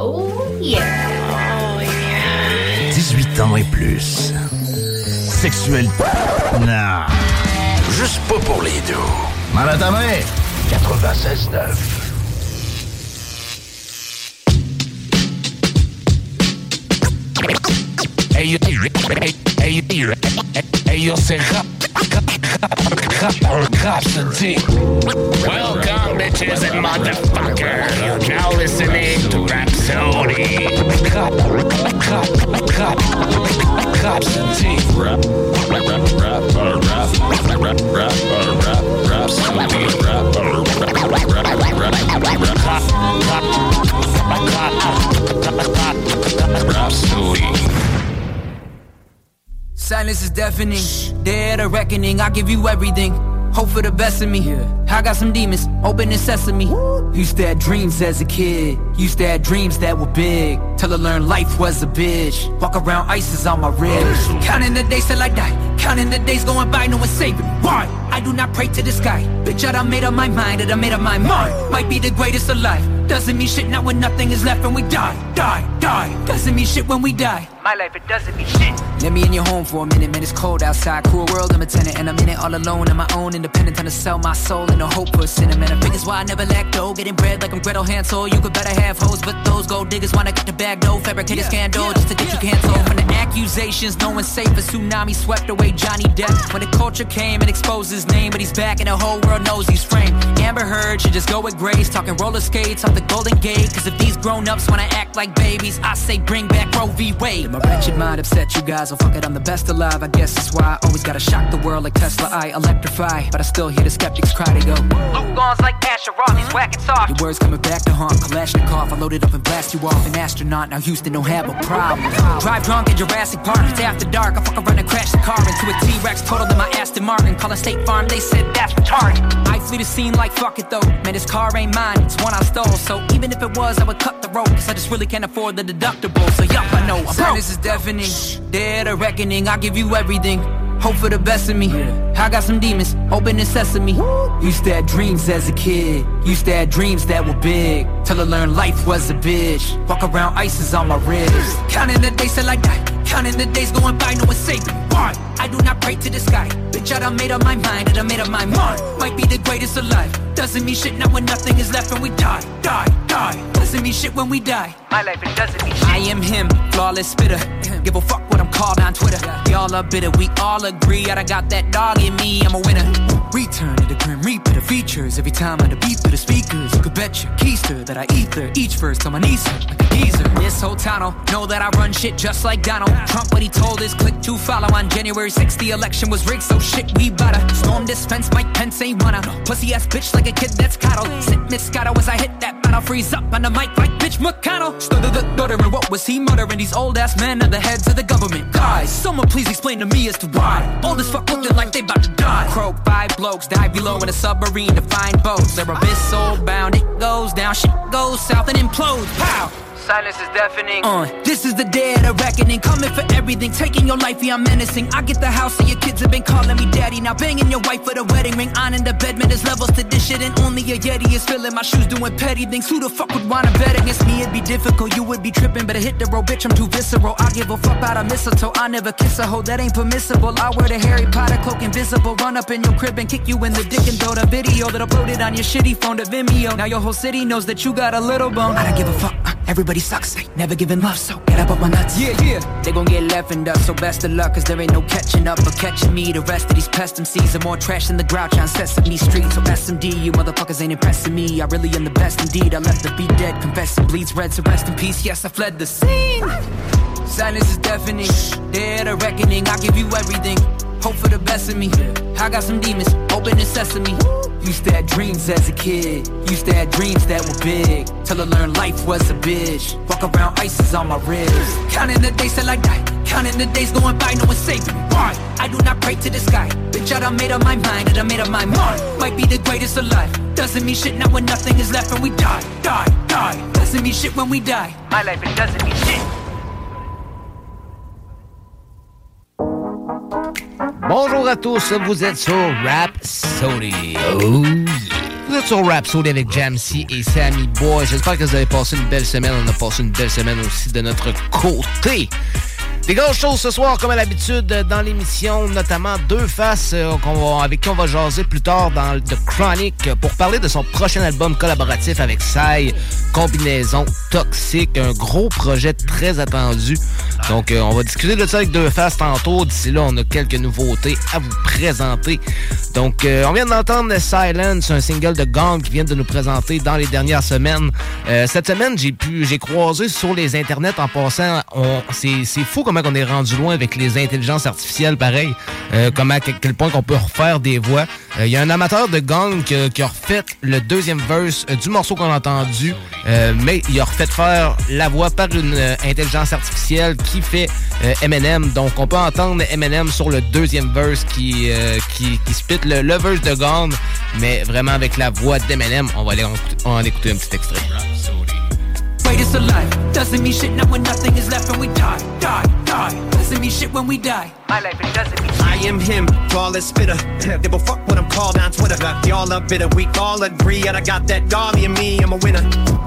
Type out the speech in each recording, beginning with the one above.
Oh yeah! Oh yeah! 18 ans et plus. Sexuel. Non. Juste pas pour les deux. Maladamé! 96.9. ellos, ellos, ellos se rap, Welcome, bitches and motherfuckers. You're now listening to Rap Rhapsody. Rap, rap, rap, Rhapsody. Rap, rap, rap, rap, rap, rap, rap, rap, rap, Rhapsody. Rap, rap, rap, rap, rap, Rhapsody. Silence is deafening. Dead a reckoning. I give you everything. Hope for the best of me. I got some demons. Open the sesame. Used to have dreams as a kid. Used to have dreams that were big. Till I learned life was a bitch. Walk around ices on my ribs. Counting the days till I die. Counting the days going by, no one's saving me. Why? I do not pray to the sky. Bitch, I done made up my mind. That I done made up my mind. Might be the greatest alive. Doesn't mean shit now when nothing is left and we die, die, die. Doesn't mean shit when we die. My life, it doesn't mean shit. Let me in your home for a minute, man. It's cold outside. Cruel world, I'm a tenant, and I'm in it all alone. On my own, independent, trying to sell my soul in the hope for a cinnamon. I it's why I never let go. Getting bread like I'm Gretel Hansel. You could better have hoes, but those gold diggers wanna get the bag, no fabricate a scandal just to get you canceled. When the accusations, no one's safe. A tsunami swept away Johnny Depp. When the culture came and exposed his name, but he's back and the whole world knows he's framed. Amber Heard should just go with grace, talking roller skates off the Golden Gate. Cause if these grown ups wanna act like babies, I say bring back Roe v. Wade. My wretched mind upset you guys, well fuck it, I'm the best alive. I guess that's why I always gotta shock the world like Tesla. I electrify, but I still hear the skeptics cry. They go, Luke Gons like Asher Roth, he's whacking soft. Your words coming back to haunt Kalashnikov. I loaded up and blast you off. An astronaut, now Houston don't have a problem. Drive drunk in Jurassic Park, it's after dark. I fuck around and crash the car into a T-Rex, total in my Aston Martin. Call a State Farm, they said that's retarded. I flee the scene like fuck it though. Man, this car ain't mine, it's one I stole. So even if it was, I would cut the rope. Cause I just really can't afford the deductible. So yup, I know I'm Silence is deafening. Dead a reckoning, I give you everything. Hope for the best of me. I got some demons, open the sesame. Used to have dreams as a kid. Used to have dreams that were big. Till I learned life was a bitch. Walk around ices on my wrist. Counting the days till I die. Counting the days going by, no one's saving. Why? I do not pray to the sky. Bitch, I done made up my mind, I done made up my mind. Might be the greatest alive. Doesn't mean shit now when nothing is left and we die, die, die. Doesn't mean shit when we die. My life, it doesn't mean shit. I am him, flawless spitter. Give a fuck what I'm called on Twitter. We all are bitter, we all agree. I done got that dog in me, I'm a winner. Return to the grim reaper, the features. Every time I the beat through the speakers, you could bet your keister that I ether. Each verse on my knees like a geezer. This whole town know that I run shit just like Donald Trump. What he told his click to follow on January 6th, the election was rigged, so shit, we better. Storm this fence. Mike Pence ain't wanna. Pussy ass bitch like a kid that's coddled. Sit Moscato as I hit that battle, freeze up on the mic like bitch McConnell. Stuttered the stuttering, what was he muttering? These old ass men are the heads of the government. Guys, someone please explain to me as to why. all this fuck looking like they about to die. Croak five blokes, dive below in a submarine to find boats. They're abyss soul bound, it goes down, shit goes south and implodes. Pow! Silence is deafening. Uh, this is the day of the reckoning. Coming for everything, taking your life, yeah, I'm menacing. I get the house, and your kids have been calling me daddy. Now banging your wife for the wedding ring. On in the bed, man, there's levels to this shit. And only a Yeti is filling my shoes, doing petty things. Who the fuck would wanna bet against me? It'd be difficult, you would be tripping. Better hit the road, bitch, I'm too visceral. I give a fuck about a mistletoe. I never kiss a hoe, that ain't permissible. I wear the Harry Potter cloak, invisible. Run up in your crib and kick you in the dick and throw the video that uploaded on your shitty phone to Vimeo. Now your whole city knows that you got a little bone. I don't give a fuck. Uh, everybody sucks. Never giving love, so get up off my nuts. Yeah, yeah. They gon' get left in dust, so best of luck, cause there ain't no catching up or catching me. The rest of these pest MCs are more trash than the grouch on Sesame Street. So SMD, you motherfuckers ain't impressing me. I really am the best indeed. I left the beat dead, confessing bleeds red, so rest in peace. Yes, I fled the scene. Silence is deafening. Dead a reckoning. I give you everything. Hope for the best of me. I got some demons. Open the sesame. Used to have dreams as a kid. Used to have dreams that were big. Till I learned life was a bitch. Walk around ices on my wrist. Counting the days till I die. Counting the days going by, no one's saving me. Why? I do not pray to the sky. Bitch, I done made up my mind, and I made up my mind. Might be the greatest alive. Doesn't mean shit now when nothing is left and we die, die, die. Doesn't mean shit when we die. My life, it doesn't mean shit. Bonjour à tous, vous êtes sur Rap Sody. Oh Vous êtes sur Rap Sody avec Jamsey et Sammy Boy. J'espère que vous avez passé une belle semaine. On a passé une belle semaine aussi de notre côté. Des grosses choses ce soir, comme à l'habitude, dans l'émission, notamment deux faces euh, avec qui on va jaser plus tard dans The Chronic pour parler de son prochain album collaboratif avec Sai, Combinaison Toxique, un gros projet très attendu. Donc, euh, on va discuter de ça avec deux faces tantôt. D'ici là, on a quelques nouveautés à vous présenter. Donc, euh, on vient d'entendre Silence, un single de Gang qui vient de nous présenter dans les dernières semaines. cette semaine, j'ai pu, j'ai croisé sur les internets en passant. C'est fou comment qu'on est rendu loin avec les intelligences artificielles, pareil. Euh, comment, à quel point qu'on peut refaire des voix. Il euh, y a un amateur de gang qui, a refait le deuxième verse euh, du morceau qu'on a entendu, mais il a refait faire la voix par une intelligence artificielle qui fait Eminem. Donc, on peut entendre Eminem sur le deuxième verse qui, qui, qui spit le, le verse de gang, mais vraiment avec la voix d'Eminem. On va aller on va écouter un petit extrait. Greatest alive. Doesn't mean shit now when nothing is left and we die, die, die. Doesn't mean shit when we die. My life, it doesn't mean. I am him, flawless spitter. They a fuck what I'm called on Twitter. Y'all are bitter, we all agree. And I got that dog in me, I'm a winner.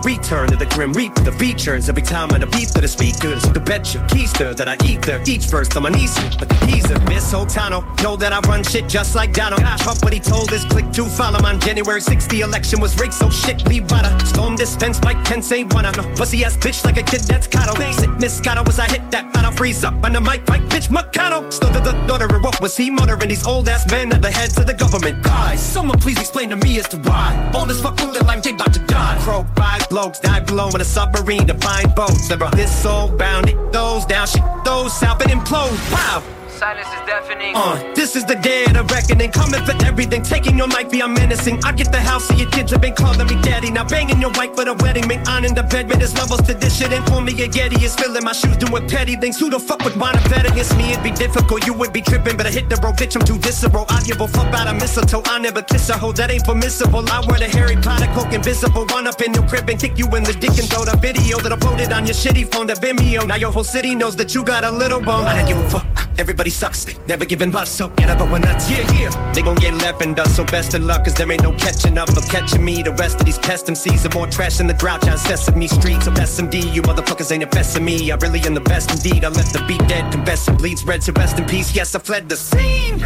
Return to the grim reap, the features. Every time I beat to the speakers. The bet your keister that I eat there. Each verse on my knees. But the keys of Miss Otano. Know that I run shit just like Donald. Trump, what he told his click to follow on January 6th. The election was rigged, so shit, we wanna. Storm this fence like Pence ain't one. I'm no pussy ass bitch like a kid that's caught. It, Miss Scotto was I hit that, I freeze up on the mic like bitch McConnell. Still the daughter murderer, what was he murdering? These old ass men at the heads of the government. Guys, someone please explain to me as to why. All this fuck that I'm about to die. Croak five blokes, die below in a submarine to find boats. Never this soul bound, it those down, shit those south and implode. Wow silence is deafening. Uh, this is the day of the reckoning. Coming for everything. Taking your mic, be I'm menacing. I get the house, so your kids have been calling me daddy. Now banging your wife for the wedding. Make on in the bed, man, there's levels to this shit. And for me, a Yeti is filling my shoes, doing petty things. Who the fuck would wanna bet against me? It'd be difficult. You would be tripping, but I hit the road, bitch. I'm too visceral. I give a fuck about a mistletoe. I never kiss a hoe, that ain't permissible. I wear the Harry Potter cloak, invisible. Run up in your crib and kick you in the dick and throw the video that uploaded on your shitty phone to Vimeo. Now your whole city knows that you got a little bone. I don't give a fuck. Everybody sucks. Never giving up, so get up, but when that's yeah, yeah. They gon' get left and dust, so best of luck, cause there ain't no catching up or catching me. The rest of these pest MCs are more trash than the grouch on Sesame Street. So SMD, you motherfuckers ain't infesting me. I really am the best indeed. I left the beat dead, confessing bleeds red, so rest in peace. Yes, I fled the scene.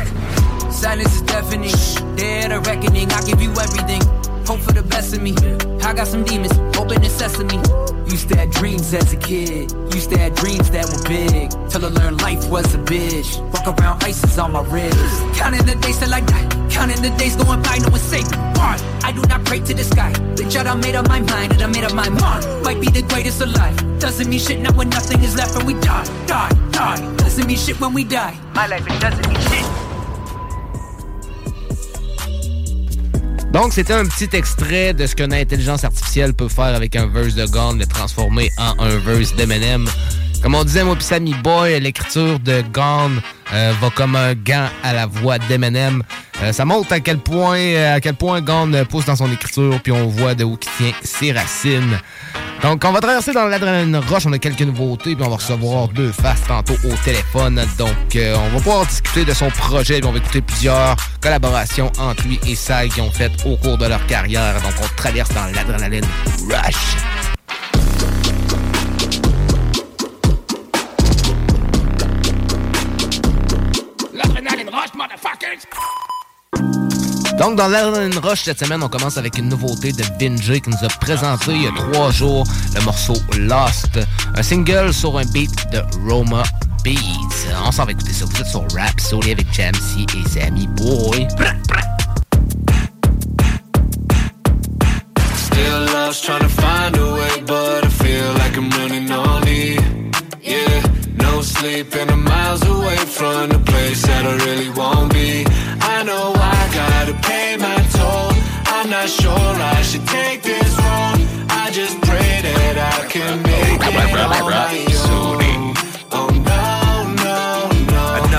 Silence is deafening, dead a reckoning. I give you everything. Hope for the best of me. I got some demons, open the sesame. Used to have dreams as a kid. Used to have dreams that were big. Till I learned life was a bitch. Walk around ices on my wrist. Counting the days till I die. Counting the days going by, no one's saving Why? I do not pray to the sky. Bitch, I done made up my mind and I made up my mind. Might be the greatest alive. Doesn't mean shit now when nothing is left and we die, die, die. Doesn't mean shit when we die. My life, it doesn't mean shit. Donc, c'était un petit extrait de ce qu'une intelligence artificielle peut faire avec un verse de Gone, le transformer en un verse d'Eminem. Comme on disait, moi Sammy Boy, l'écriture de Gone euh, va comme un gant à la voix d'Eminem. Euh, ça montre à quel point à quel point Gone pousse dans son écriture, puis on voit de où il tient ses racines. Donc, on va traverser dans l'adrénaline roche. On a quelques nouveautés, puis on va recevoir deux faces tantôt au téléphone. Donc, euh, on va pouvoir discuter de son projet, puis on va écouter plusieurs collaborations entre lui et Sai qui ont fait au cours de leur carrière. Donc, on traverse dans l'adrénaline rush. L'adrénaline rush, motherfuckers! Donc, dans l'Adrenaline Rush cette semaine, on commence avec une nouveauté de Vinjay qui nous a présenté il y a trois jours le morceau Lost, un single sur un beat de Roma Beats. On s'en va écouter ça. Vous êtes sur Rap Soli avec Jamsey et Sammy Boy. Still lost trying to find a way, but I feel like I'm running on E. Yeah, no sleep and I'm miles away from the place that I really won't be. I know Gotta pay my toll. I'm not sure I should take this road. I just pray that I can make it on my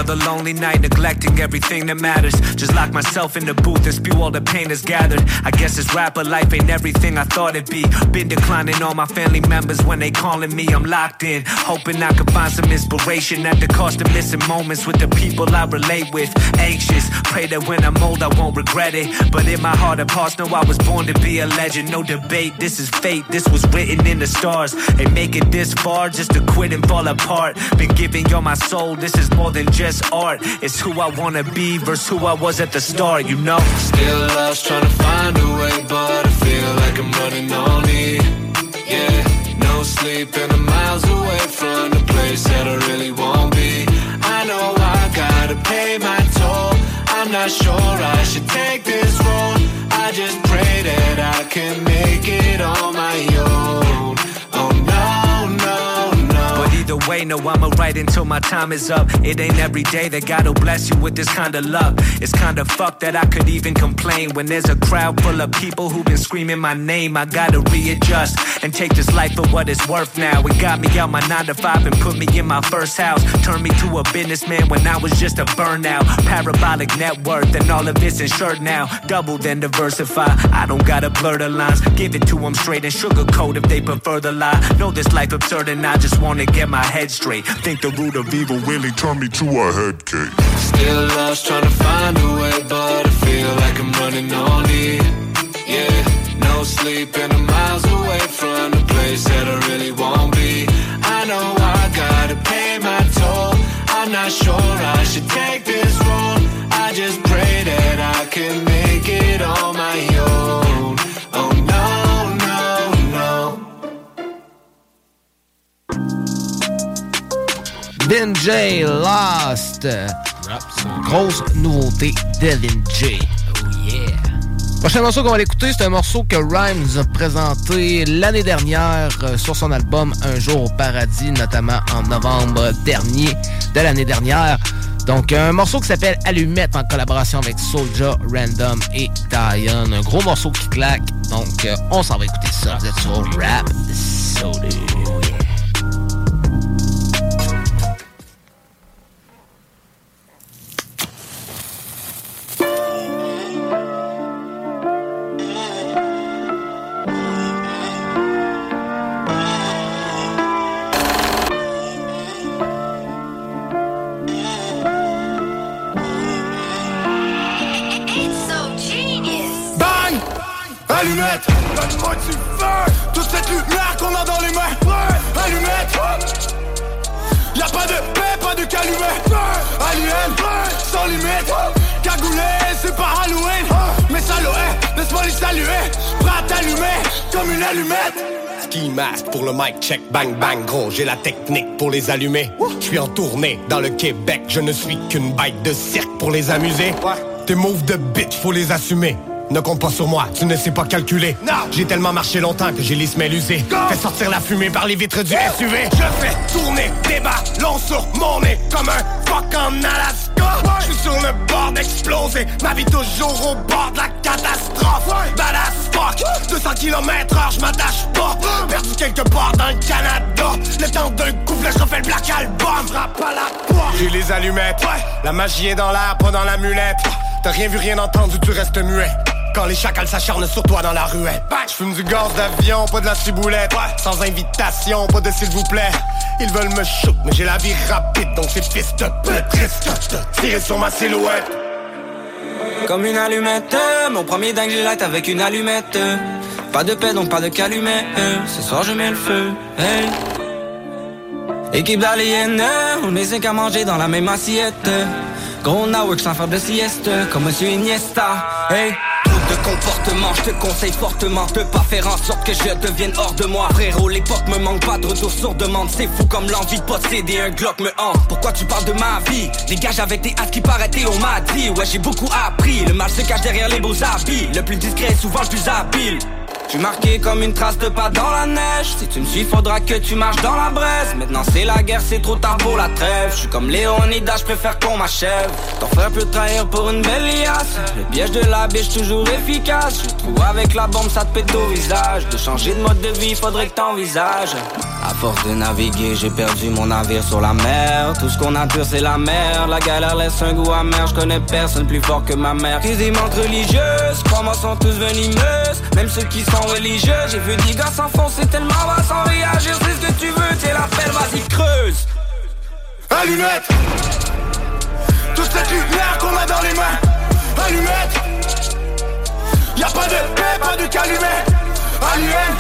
Another lonely night, neglecting everything that matters. Just lock myself in the booth and spew all the pain that's gathered. I guess this rapper life ain't everything I thought it'd be. Been declining all my family members when they calling me. I'm locked in, hoping I can find some inspiration at the cost of missing moments with the people I relate with. Anxious, pray that when I'm old I won't regret it. But in my heart of hearts, know I was born to be a legend. No debate, this is fate. This was written in the stars. They make it this far just to quit and fall apart. Been giving y'all my soul. This is more than just art. It's who I wanna be versus who I was at the start. You know. Still lost trying to find way, no, I'ma write until my time is up. It ain't every day that God will bless you with this kind of luck. It's kinda fucked that I could even complain when there's a crowd full of people who've been screaming my name. I gotta readjust and take this life for what it's worth now. It got me out my 9 to 5 and put me in my first house. Turned me to a businessman when I was just a burnout. Parabolic net worth and all of it's insured now. Double then diversify. I don't gotta blur the lines. Give it to them straight and sugarcoat if they prefer the lie. Know this life absurd and I just wanna get my head straight. Think the root of evil really turned me to a head case. Still lost trying to find a way, but I feel like I'm running on E. Yeah, no sleep and I'm miles away from the place that I really won't be. I know I gotta pay my toll. I'm not sure I should take this road. I just pray Vinjay Lost. Grosse nouveauté de Vinjay. Oh yeah. Prochain morceau qu'on va l'écouter, c'est un morceau que Rhyme nous a présenté l'année dernière euh, sur son album Un jour au paradis, notamment en novembre dernier de l'année dernière. Donc, un morceau qui s'appelle Allumette en collaboration avec Soulja, Random et Diane. Un gros morceau qui claque. Donc, euh, on s'en va écouter ça. Vous êtes sur Rap Soda. Allumette Donne-moi du feu. Toute cette lumière qu'on a dans les mains. Allumette. Y'a pas de paix, pas de calumet. Alien Sans limite. Cagoulé, c'est pas Halloween. Mais saloué, laisse-moi les saluer. Prêt à t'allumer comme une allumette. Ski mask pour le mic check, bang bang. Gros, j'ai la technique pour les allumer. Je suis en tournée dans le Québec, je ne suis qu'une bête de cirque pour les amuser. Tes moves de bitch, faut les assumer. Ne compte pas sur moi, tu ne sais pas calculer. J'ai tellement marché longtemps que j'ai les semelles usées. Fais sortir la fumée par les vitres du SUV. Je fais tourner des ballons sur mon nez comme un fuck en Alaska. Je suis sur le bord d'exploser, ma vie toujours au bord de la catastrophe. Badass fuck, 200 km heure, je m'attache pas. Perdu quelque part dans le Canada. Le temps d'un couvre, je refais le black album. Frappe à la porte. J'ai les allumettes, la magie est dans l'air, pas dans l'amulette. T'as rien vu, rien entendu, tu restes muet. Quand les chacals s'acharnent sur toi dans la ruelle. Je fume du gaz d'avion, pas de la ciboulette. Sans invitation, pas de s'il vous plaît. Ils veulent me shoot, mais j'ai la vie rapide Donc c'est fils de pute. Tirer sur ma silhouette. Comme une allumette Mon premier dingue light avec une allumette. Pas de paix donc pas de calumet. Ce soir je mets le feu. Hey. Équipe d'aliens, on essaie qu'à manger dans la même assiette. Gros work sans faire de sieste, comme Monsieur Iniesta. Hey de comportement, je te conseille fortement de pas faire en sorte que je devienne hors de moi. Frérot, l'époque me manque pas de retour sur demande. C'est fou comme l'envie de posséder un Glock me hante. Pourquoi tu parles de ma vie? Dégage avec tes hâtes qui paraissent on m'a dit. Ouais j'ai beaucoup appris, le mal se cache derrière les beaux habits. Le plus discret est souvent le plus habile tu marqué comme une trace de pas dans la neige. Si tu me suis faudra que tu marches dans la braise. Maintenant c'est la guerre c'est trop tard pour la trêve. Je suis comme Léonidas je préfère qu'on m'achève. Ton frère peut trahir pour une belle liasse. Le piège de la biche toujours efficace. Je trouve avec la bombe ça te pète au visage. De changer de mode de vie faudrait que t'envisages. À force de naviguer j'ai perdu mon navire sur la mer. Tout ce qu'on a pur c'est la mer. La galère laisse un goût amer. Je connais personne plus fort que ma mère. Qui des religieuses Crois-moi sont tous venimeuses Même ceux qui sont religieux. J'ai vu des gars s'enfoncer tellement bas sans réagir. C'est ce que tu veux, t'es la pelle, vas-y creuse. Allumette. Toute cette lumière qu'on a dans les mains. Allumette. Y'a pas de paix, pas de calumet. Allume,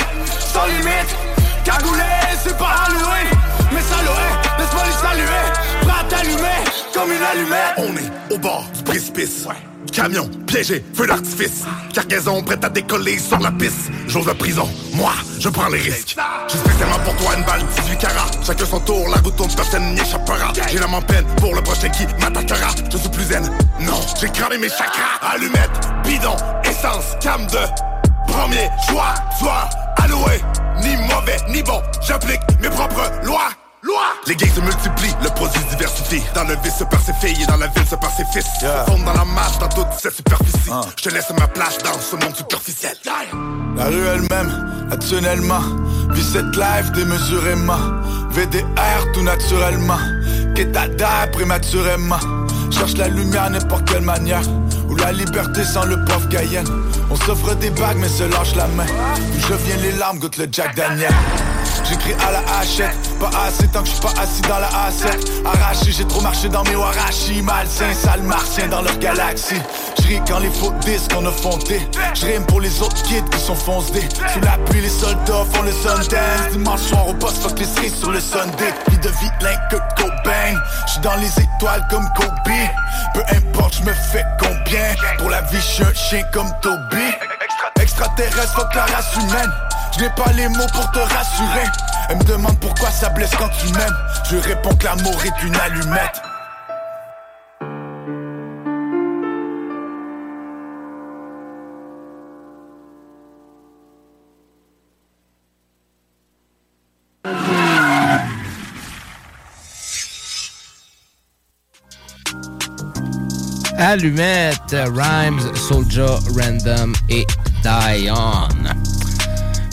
sans limite. Cagoulé, c'est pas alloué Mais saloué, laisse-moi les saluer. Pas t'allumer, comme une allumette. On est au bord du précipice Camion piégé, feu d'artifice. Cargaison prête à décoller sur la piste. J'ose la prison, moi, je prends les risques. J'ai spécialement pour toi une balle 18 carats. Chacun son tour, la route tourne, personne n'y échappera. J'ai la main peine pour le prochain qui m'attaquera. Je suis plus zen, non, j'ai cramé mes chakras. Allumette, bidon, essence, cam de premier choix. Soit alloué, ni mauvais, ni bon. J'applique mes propres lois. Les gays se multiplient, le produit se diversifie. Dans le vice se perd ses filles et dans la ville se perd ses fils. Yeah. dans la masse, dans toute cette superficie. Uh. Je te laisse ma place dans ce monde superficiel. La rue elle-même, naturellement. Vis cette life démesurément. VDR tout naturellement. Qu'état prématurément. Cherche la lumière n'importe quelle manière. Ou la liberté sans le pauvre Guyenne. On s'offre des bagues mais se lâche la main. je viens les larmes, goûte le Jack Daniel. J'écris à la hachette, pas assez tant que je suis pas assis dans la A7 Arraché, j'ai trop marché dans mes warashi. Malsain, sale martien dans leur galaxie. J'ris quand les faux disques en a fondé J'rime pour les autres kids qui sont foncés. Sous la pluie, les soldats font le Sundance. Dimanche soir au poste, fuck les cerises sur le Sunday. Vie de vilain que Cobain. J'suis dans les étoiles comme Kobe. Peu importe, j'me fais combien? Pour la vie, un chien comme Toby Extraterrestre, fuck la race humaine je n'ai pas les mots pour te rassurer. Elle me demande pourquoi ça blesse quand tu m'aimes. Je réponds que l'amour est une allumette. Allumette, Rhymes, Soldier, Random et Dion.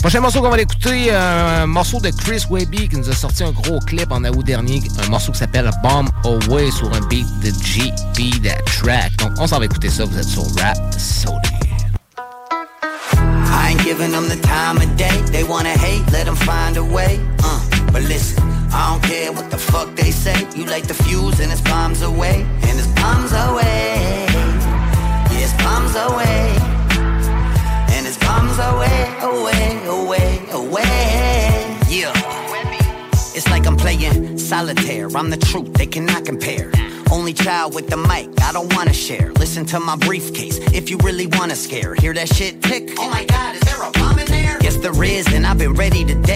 Prochain morceau qu'on va l'écouter, un morceau de Chris Webby qui nous a sorti un gros clip en août dernier, un morceau qui s'appelle Bomb Away sur un beat de GP That Track. Donc on s'en va écouter ça, vous êtes sur Rap Sody. I ain't giving them the time of day. They wanna hate, let them find a way. Uh, but listen, I don't care what the fuck they say. You light the fuse and it's bombs away. And it's bombs away. Yeah, it's bombs away. Comes away, away, away, away. Yeah. It's like I'm playing solitaire. I'm the truth, they cannot compare. Only child with the mic, I don't wanna share. Listen to my briefcase if you really wanna scare. Hear that shit tick? Oh my god, is there a bomb in there? Yes, there is, and I've been ready to detonate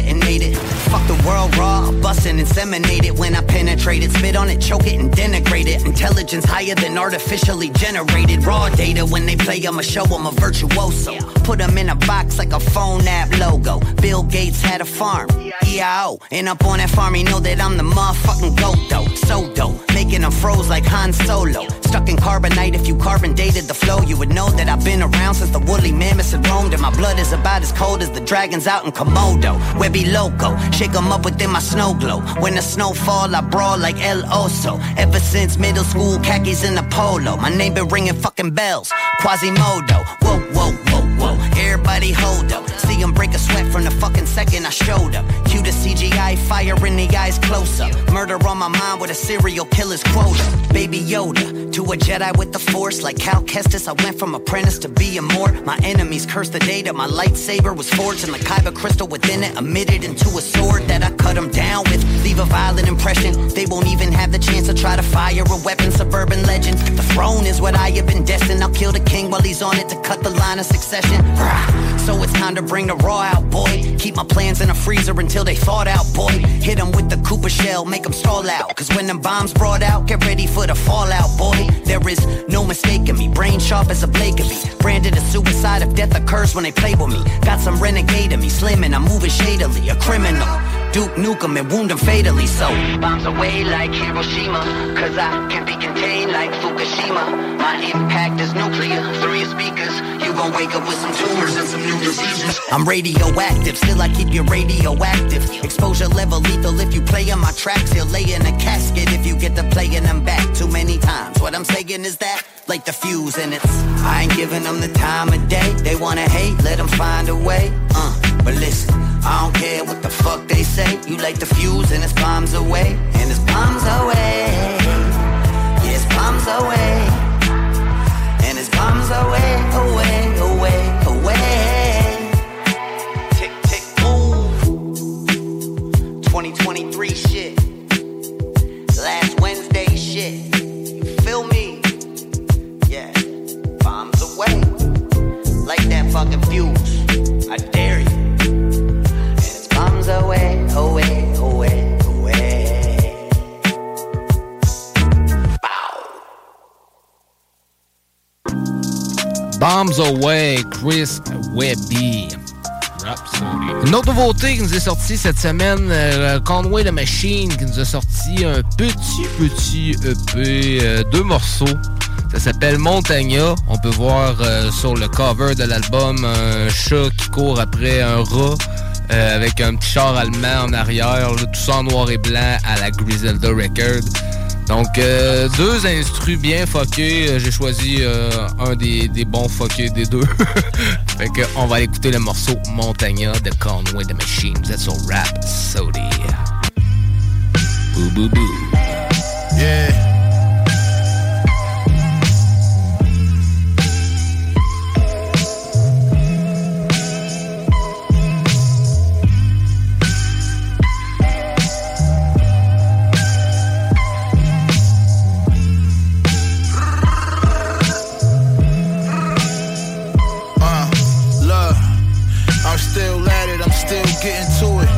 and inseminate it when I penetrate it. Spit on it, choke it, and denigrate it. Intelligence higher than artificially generated. Raw data when they play, I'ma show them a virtuoso. Put them in a box like a phone app logo. Bill Gates had a farm, EIO. And up on that farm, he know that I'm the motherfucking goat though. So dope, making them froze like Han Solo. Stuck in carbonite, if you carbon dated the flow, you would know that I've been around since the woolly mammoths had roamed. And my blood is about as cold as the dragons out in Komodo. Webby loco, shake them up within my snow glow. When the snow fall, I brawl like El Oso. Ever since middle school, khakis in a polo. My name been ringing fucking bells. Quasimodo, whoa, whoa, Everybody hold up. See him break a sweat from the fucking second I showed up. Cue the CGI, fire in the eyes close up. Murder on my mind with a serial killer's quota. Baby Yoda, to a Jedi with the force. Like Cal Kestis, I went from apprentice to being more. My enemies cursed the day that my lightsaber was forged. And the Kyber crystal within it emitted into a sword that I cut them down with. Leave a violent impression. They won't even have the chance to try to fire a weapon. Suburban legend. The throne is what I have been destined. I'll kill the king while he's on it to cut the line of succession. So it's time to bring the raw out, boy. Keep my plans in a freezer until they thawed out, boy. Hit them with the Cooper shell, make them stall out. Cause when them bombs brought out, get ready for the fallout, boy. There is no mistaking me. Brain sharp as a me. Branded a suicide if death occurs when they play with me. Got some renegade in me, slimming, I'm moving shadily. A criminal. Duke Nukem and wound him fatally. So bombs away like Hiroshima, cause I can be contained like Fukushima. My impact is nuclear, three speakers. You gon' wake up with some tumors and some new diseases. I'm radioactive, still I keep you radioactive. Exposure level lethal if you play on my tracks. You'll lay in a casket if you get to playing them back too many times. What I'm saying is that, like the fuse, and it's I ain't giving them the time of day. They wanna hate, let them find a way. Uh, but listen. I don't care what the fuck they say. You like the fuse and it's bombs away. And it's bombs away. Yeah, it's bombs away. And it's bombs away, away, Bombs Away, Chris Webby. Une autre nouveauté qui nous est sortie cette semaine, euh, Conway the Machine qui nous a sorti un petit, petit EP, euh, deux morceaux. Ça s'appelle Montagna. On peut voir euh, sur le cover de l'album un chat qui court après un rat. Avec un petit char allemand en arrière, tout ça en noir et blanc à la Griselda Record. Donc, euh, deux instrus bien fuckés. Euh, J'ai choisi euh, un des, bons fuckés des deux. fait que on va écouter le morceau Montagna de Conway the Machine. Êtes sur Rap Sody. Boo boo boo. Yeah. Getting to it.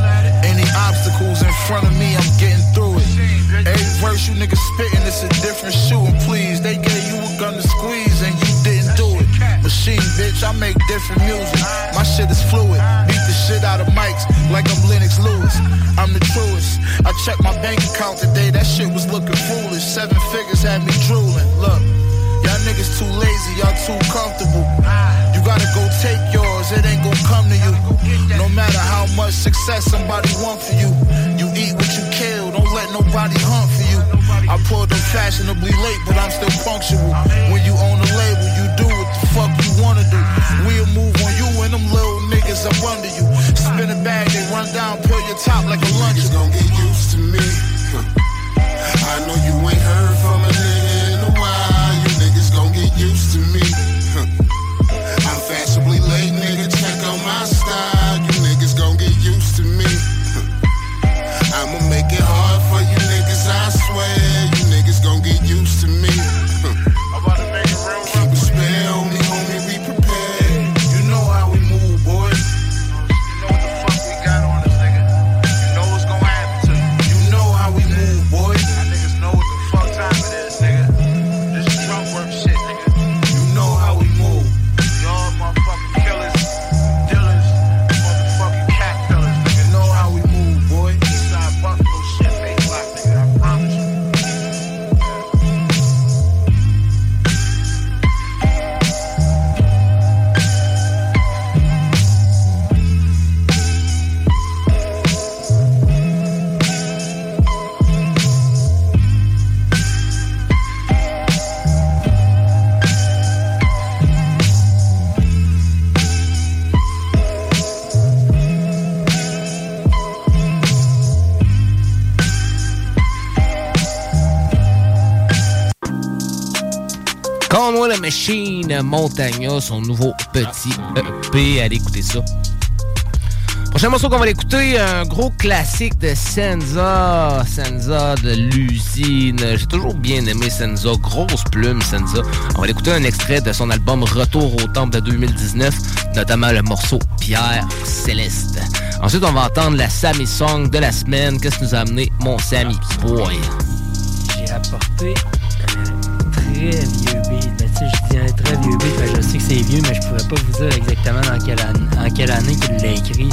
Any obstacles in front of me, I'm getting through it. Every verse you niggas spitting, it's a different shoe. And please, they gave you a gun to squeeze and you didn't do it. Machine, bitch, I make different music. My shit is fluid. Beat the shit out of mics like I'm Lennox Lewis. I'm the truest. I checked my bank account today, that shit was looking foolish. Seven figures had me drooling. Look, y'all niggas too lazy, y'all too comfortable. You gotta go take it ain't gonna come to you. No matter how much success somebody want for you, you eat what you kill, don't let nobody hunt for you. I pulled up fashionably late, but I'm still punctual. When you own a label, you do what the fuck you wanna do. We'll move on you and them little niggas up under you. Spin a bag, they run down, pull your top like a lunch. Niggas gon' get used to me. I know you ain't heard from a nigga in a while. You niggas gon' get used to me. Machine Montagna, son nouveau petit EP. Allez écouter ça. Prochain morceau qu'on va l'écouter, un gros classique de Senza. Senza de l'usine. J'ai toujours bien aimé Senza. Grosse plume, Senza. On va l'écouter un extrait de son album Retour au Temple de 2019, notamment le morceau Pierre Céleste. Ensuite, on va entendre la Sammy Song de la semaine. Qu'est-ce que nous a amené mon Sammy Boy? J'ai apporté très vieux je dis un très vieux beat, je sais que c'est vieux, mais je pourrais pas vous dire exactement dans quelle, année, en quelle année qu'il l'a écrit.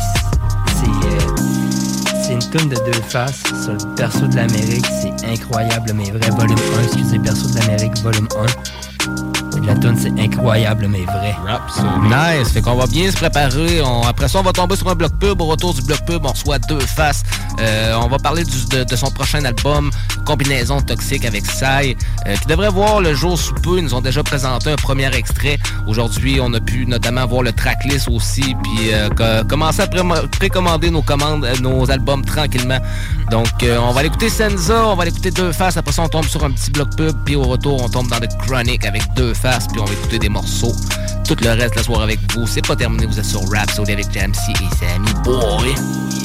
C'est euh, une tune de deux faces sur le perso de l'Amérique. C'est incroyable, mais vrai. Volume 1, excusez, perso de l'Amérique, volume 1. La tune c'est incroyable, mais vrai. Nice. Fait qu'on va bien se préparer. On- après ça, on va tomber sur un bloc pub. Au retour du bloc pub, on reçoit deux faces. Euh, on va parler de, son prochain album, Combinaison Toxique avec Sai, euh, qui devrait voir le jour sous peu. Ils nous ont déjà présenté un premier extrait. Aujourd'hui, on a pu notamment voir le tracklist aussi, puis euh, co- commencer à pré- précommander nos commandes, nos albums tranquillement. Donc, on va aller écouter Senza, on va aller écouter Deux Faces. Après ça, on tombe sur un petit bloc pub, puis au retour, on tombe dans The Chronic avec Deux Faces, puis on va écouter des morceaux. Tout le reste la soirée avec vous. C'est pas terminé, vous êtes sur Rap, avec Jamsey et Sammy Boy.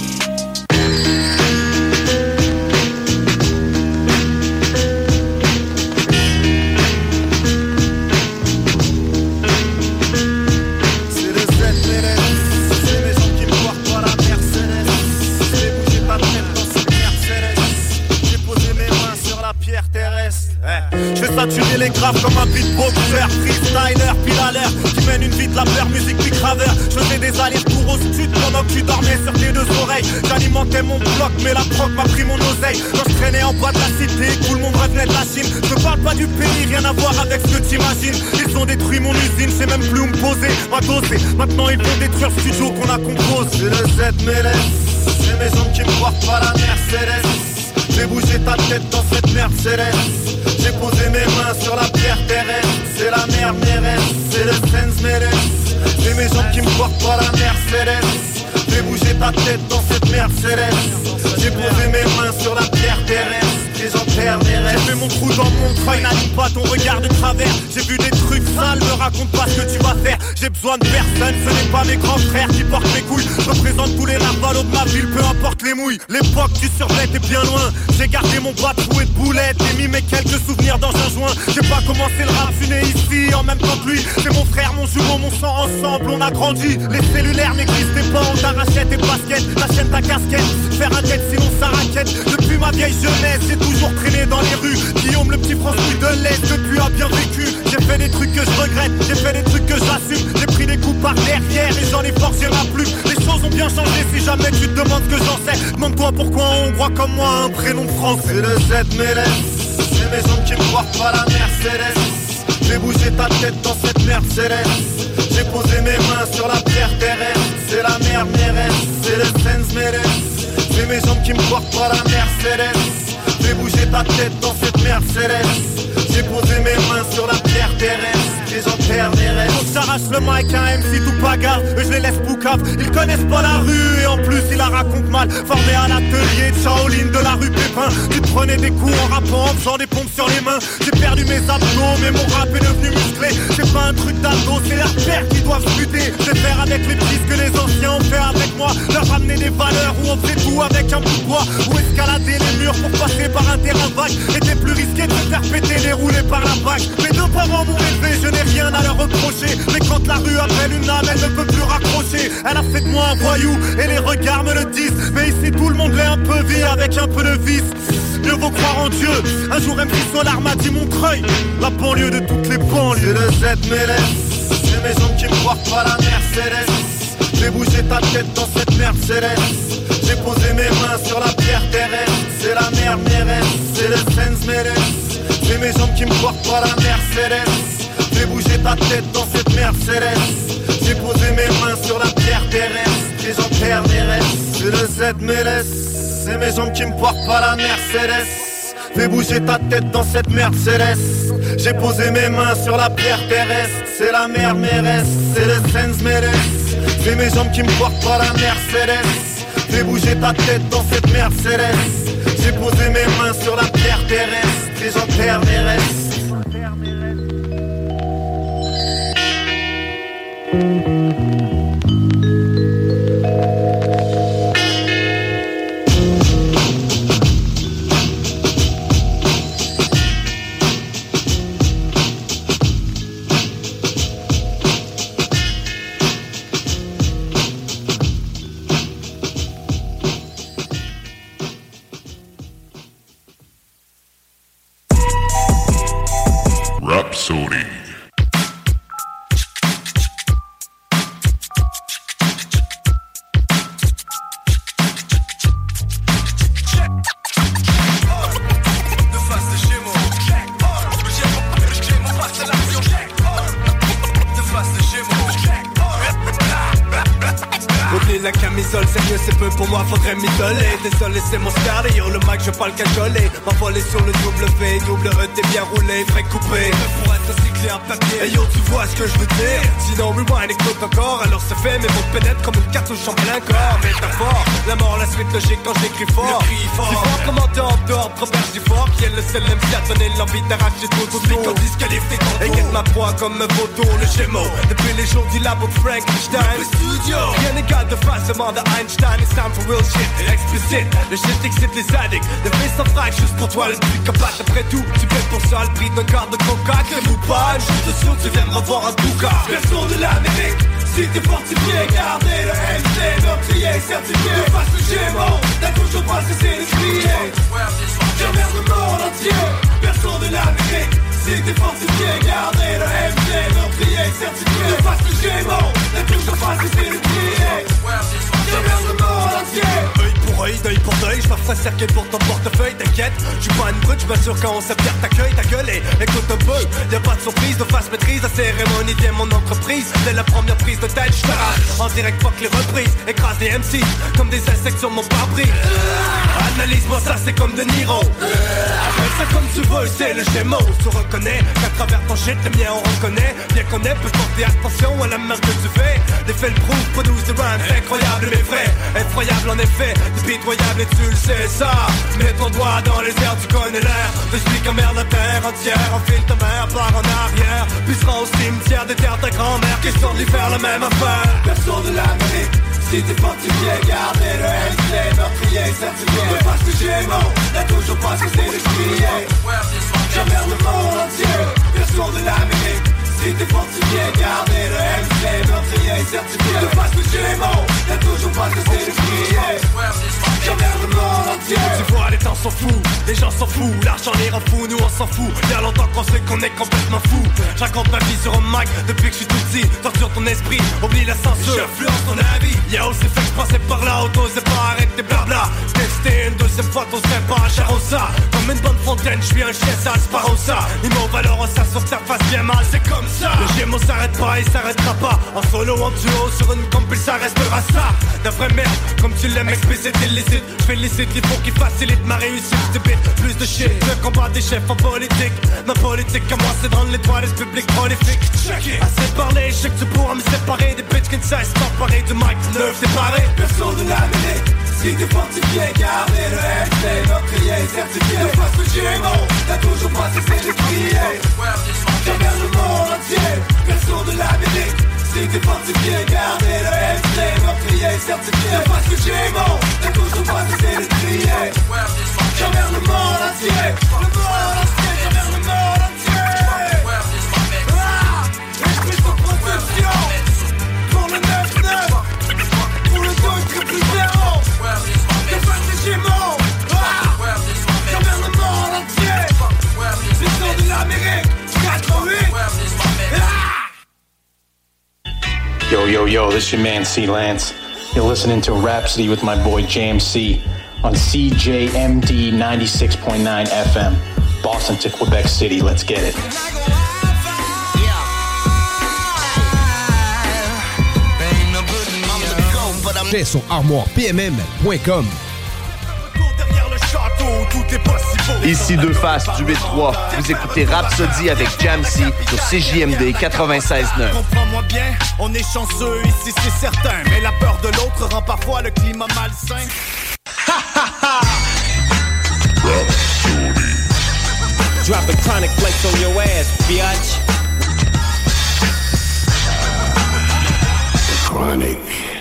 Les graves comme un beatboxer, freestyler, pile à l'heure, qui mène une vie de la peur, musique puis graveur. Je faisais des allers-retours au stud pendant que tu dormais sur tes deux oreilles. J'alimentais mon bloc, mais la proc m'a pris mon oseille. Quand je traînais en bas de la cité, tout le monde revenait de la Chine. Je parle pas du pays, rien à voir avec ce que t'imagines. Ils ont détruit mon usine, c'est même plus où me poser, ma doser. Maintenant ils vont détruire le studio qu'on a composé. C'est le Z Mélès, c'est mes jambes qui me portent pas la Mercedes. J'ai bougé ta tête dans cette Mercedes. J'ai posé mes mains sur la pierre terrestre. C'est la mer Mérès, c'est le Sens Mérès. J'ai mes jambes qui me portent pas la Mercedes. J'ai bougé ta tête dans cette Mercedes. J'ai posé mes mains sur la pierre terrestre. J'ai fait mon trou dans mon crâne, n'allume pas ton regard de travers. J'ai vu des trucs sales, me raconte pas ce que tu vas faire. J'ai besoin de personne, ce n'est pas mes grands frères qui portent mes couilles. Je représente tous les narvalos de ma ville, peu importe les mouilles. L'époque du survêt est bien loin. J'ai gardé mon bras troué de boulettes et mis mes quelques souvenirs dans un joint. J'ai pas commencé le rap, je suis né ici en même temps que lui. C'est mon frère, mon jumeau, mon sang on a grandi. Les cellulaires n'existaient pas, on t'arrachait tes baskets, la chaîne ta casquette. Faire un tête sinon ça raquette. Depuis ma vieille jeunesse, j'ai toujours traîné dans les rues. Guillaume, le petit François de l'Est, depuis a bien vécu. J'ai fait des trucs que je regrette, j'ai fait des trucs que j'assume. J'ai pris des coups par derrière et j'en ai forcé ma. Les choses ont bien changé si jamais tu te demandes ce que j'en sais. Demande-toi pourquoi un Hongrois comme moi un prénom français. C'est le Z Mélès, c'est mes jambes qui me portent pas la Mercedes. J'ai bougé ta tête dans cette Mercedes. J'ai posé mes mains sur la pierre terrestre. C'est la mer Mérès, c'est le Sens Mérès. J'ai mes jambes qui me portent pas la Mercedes. J'ai bougé ta tête dans cette Mercedes. J'ai posé mes mains sur la pierre terrestre. Perds mes rêves. Faut que j'arrache le mic à MC tout bagarre. Je les laisse poucave. Ils connaissent pas la rue. Et en plus, ils la racontent mal. Formé à l'atelier de Shaolin de la rue Pépin. Tu prenais des coups en rappant, en faisant des pompes sur les mains. J'ai perdu mes abdos, mais mon rap est devenu musclé. C'est pas un truc d'ado, c'est leurs pères qui doivent buter. Vais faire avec les ce que les anciens ont fait avec moi. Leur ramener des valeurs où on fait tout avec un bout de bois. Ou escalader les murs pour passer par un terrain vague. Était plus risqué de se faire péter les roulés par la vague. Mes deux parents m'ont élevé, je n'ai rien à leur reprocher. Mais quand la rue appelle une âme, elle ne peut plus raccrocher. Elle a fait de moi un voyou et les regards me le disent. Mais ici tout le monde l'est un peu vie avec un peu de vice. Mieux vaut croire en Dieu. Un jour MC Solar m'a dit mon creuil. La banlieue de toutes les banlieues. C'est le Z mes jambes qui me portent pas la Mercedes. J'ai bougé ta tête dans cette Mercedes. J'ai posé mes mains sur la pierre terrestre. C'est la mer Mérès, c'est le Sens Mérès. J'ai mes jambes qui me portent pas la Mercedes. J'ai bougé ta tête dans cette Mercedes. J'ai posé mes mains sur la pierre terrestre. Et j'en perds mes rêves. C'est le Z Mélès. C'est mes jambes qui me portent pas la Mercedes. Fais bouger ta tête dans cette Mercedes. J'ai posé mes mains sur la pierre terrestre. C'est la mer Mérès, c'est le Sens Mérès. C'est mes jambes qui me portent pas la Mercedes. Fais bouger ta tête dans cette Mercedes. J'ai posé mes mains sur la pierre terrestre les enterre des restes. Comme un vautour, le gémeaux. Depuis les jours du labo de Frankenstein. Le studio, rien n'égale de face demande à Einstein It's time for real shit, explicite Le shit excite les addicts. Le fils en frac juste pour toi le plus capable Après tout, tu payes pour ça le prix d'un quart de coca. Crème ou pas, juste sûr tu viens me revoir en tout cas Version de l'Amérique si t'es fortifié, gardez le MC, meurtrier, certifié. De le gémeaux, t'as toujours pas cessé de crier J'emmerde le monde entier, personne de l'Amérique Si t'es fortifié, gardez le MC, meurtrier, certifié. De face le gémeaux, t'as toujours pas cessé de crier J'emmerde le monde entier pour œil, deuil pour je cercle pour ton portefeuille, t'inquiète. Je suis pas une brute, je m'assure quand on s'appelle t'accueille, ta gueule. Et écoute un peu Y'a pas de surprise, de face maîtrise, la cérémonie vient mon entreprise. Dès la première prise de tête, je En direct, fuck les reprises, écrase les MC Comme des insectes sur mon pare-brise. Analyse-moi ça, c'est comme De Niro. Appelle ça comme tu veux, c'est le gémeaux. Tu reconnais qu'à travers ton shit, le mien on reconnaît. Bien qu'on ait, peut porter attention à la merde que tu fais. Les faits le prouvent, produisent des rhymes incroyables mais vrais. Effroyable en effet, pitoyable et tu le sais ça. Mets ton doigt dans les airs, tu connais l'air. De celui qui emmerde la terre entière. Enfile ta mère, part en arrière. Puis sera au cimetière des terres de ta grand-mère. Question de lui faire la même affaire? Personne de l'Amérique. Si t'es fortifié, gardez le MC Meurtrier, certifié De face que Gémeaux N'a toujours pas cessé de crier. J'emmerde le monde entier. Version de l'Amérique t'es fortifié, gardez le MC Meurtrier, certifié. De face que Gémeaux N'a toujours pas cessé de crier J'emmerde le monde entier. Tu vois, les temps sont fous, les gens s'en foutent L'argent les rend fous, nous on s'en fout. Bien longtemps qu'on sait qu'on est complètement fou. Je raconte ma vie sur un mic depuis que je suis tout petit. Torture ton esprit, oublie la censure. J'influence ton avis. Yo, c'est fait que je passais par là, t'osais pas arrêter blabla Tester une deuxième fois, t'oserais pas un ça Comme une bonne fontaine, je suis un chien sale, ça Immo ça sur ta face bien mal, c'est comme ça Le gémeaux s'arrête pas, il s'arrêtera pas. En solo, en duo, sur une compil, ça restera ça. De vraie merde, comme tu l'aimes, explicite, illicite Je félicite les pour qui facilite ma réussite plus de shit, le combat des chefs en politique. Ma politique à moi, c'est de rendre l'étoile ce public prolifique Assez parlé, je sais que tu pourras me séparer Des bitches qui ne cessent d'emparer du mic. Neuf séparé, personne de l'Amérique Si t'es fortifié, gardez le MC Meurtrier, certifié. De face le Gémeaux, t'as toujours pas cessé de crier J'emmerde le monde entier, personne de l'Amérique si t'es fortifié, gardez le MC Meurtrier, certifié De face le Gémeaux, t'as toujours pas cessé de crier J'emmerde le monde entier Le monde entier, this is your man C Lance. You're listening to Rhapsody with my boy James C on CJMD 96.9 FM, Boston to Quebec City. Let's get it. Chez son armoirepmm.com. derrière le château, tout est possible. Ici deux faces du 8-3. Vous écoutez Rhapsody avec Jamsey sur CJMD 96.9. Comprends-moi bien, on est chanceux ici, c'est certain. Mais la peur de l'autre rend parfois le climat malsain. Drop a chronic flex on your ass, biatch. chronique.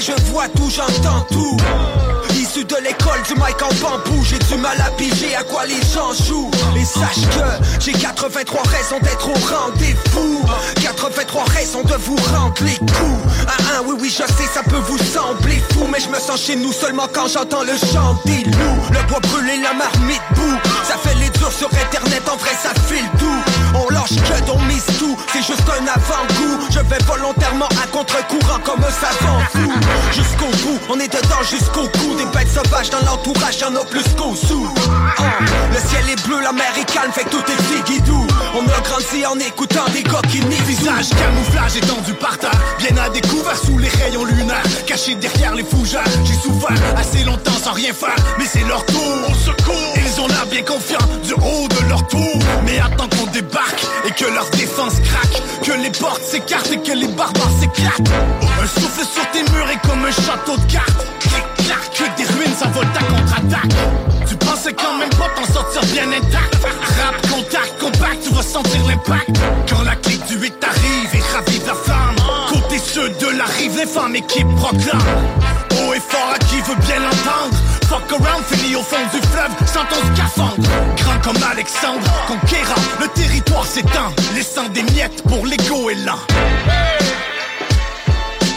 Je vois tout, j'entends tout. Issu de l'école du mic en bambou, j'ai du mal à piger à quoi les gens jouent. Et sache que j'ai 83 raisons d'être au rendez-vous. 83 raisons de vous rendre les coups. Ah, ah, oui, oui, je sais, ça peut vous sembler fou, mais je me sens chez nous seulement quand j'entends le chant des loups. Le bois brûlé, la marmite boue. Ça fait les durs sur internet, en vrai, ça file tout. On lâche que d'on mise tout, c'est juste un avant-goût. Je vais volontairement à contre-courant comme un savant fou. Jusqu'au bout, on est dedans jusqu'au cou. Des bêtes sauvages dans l'entourage, y'en a plus qu'au sous. Ah, le ciel est bleu, la mer est calme, fait que tout est figuidou. On a grandi en écoutant des nient Visage camouflage étendu par terre. Bien à découvert sous les rayons lunaires Caché derrière les fougères. J'ai souffert assez longtemps sans rien faire Mais c'est leur tour. Au secours Ils ont l'air bien confiants du haut de leur tour. Mais attends qu'on débarque Et que leur défense craque. Que les portes s'écartent et que les barbares s'éclatent. Un souffle sur tes murs est comme un château de cartes. Que des ruines s'envolent ta contre-attaque Tu pensais quand même pas t'en sortir bien intact. Rap, contact, compact, tu vas sentir l'impact. Quand la clique du 8 arrive et ravive la flamme Côté ceux de la rive, les femmes équipes proclament. Haut et fort à qui veut bien l'entendre. Fuck around, fini au fond du fleuve, sans ton scaphandre. Grand comme Alexandre, conquérant, le territoire s'étend Laissant des miettes pour l'ego et l'an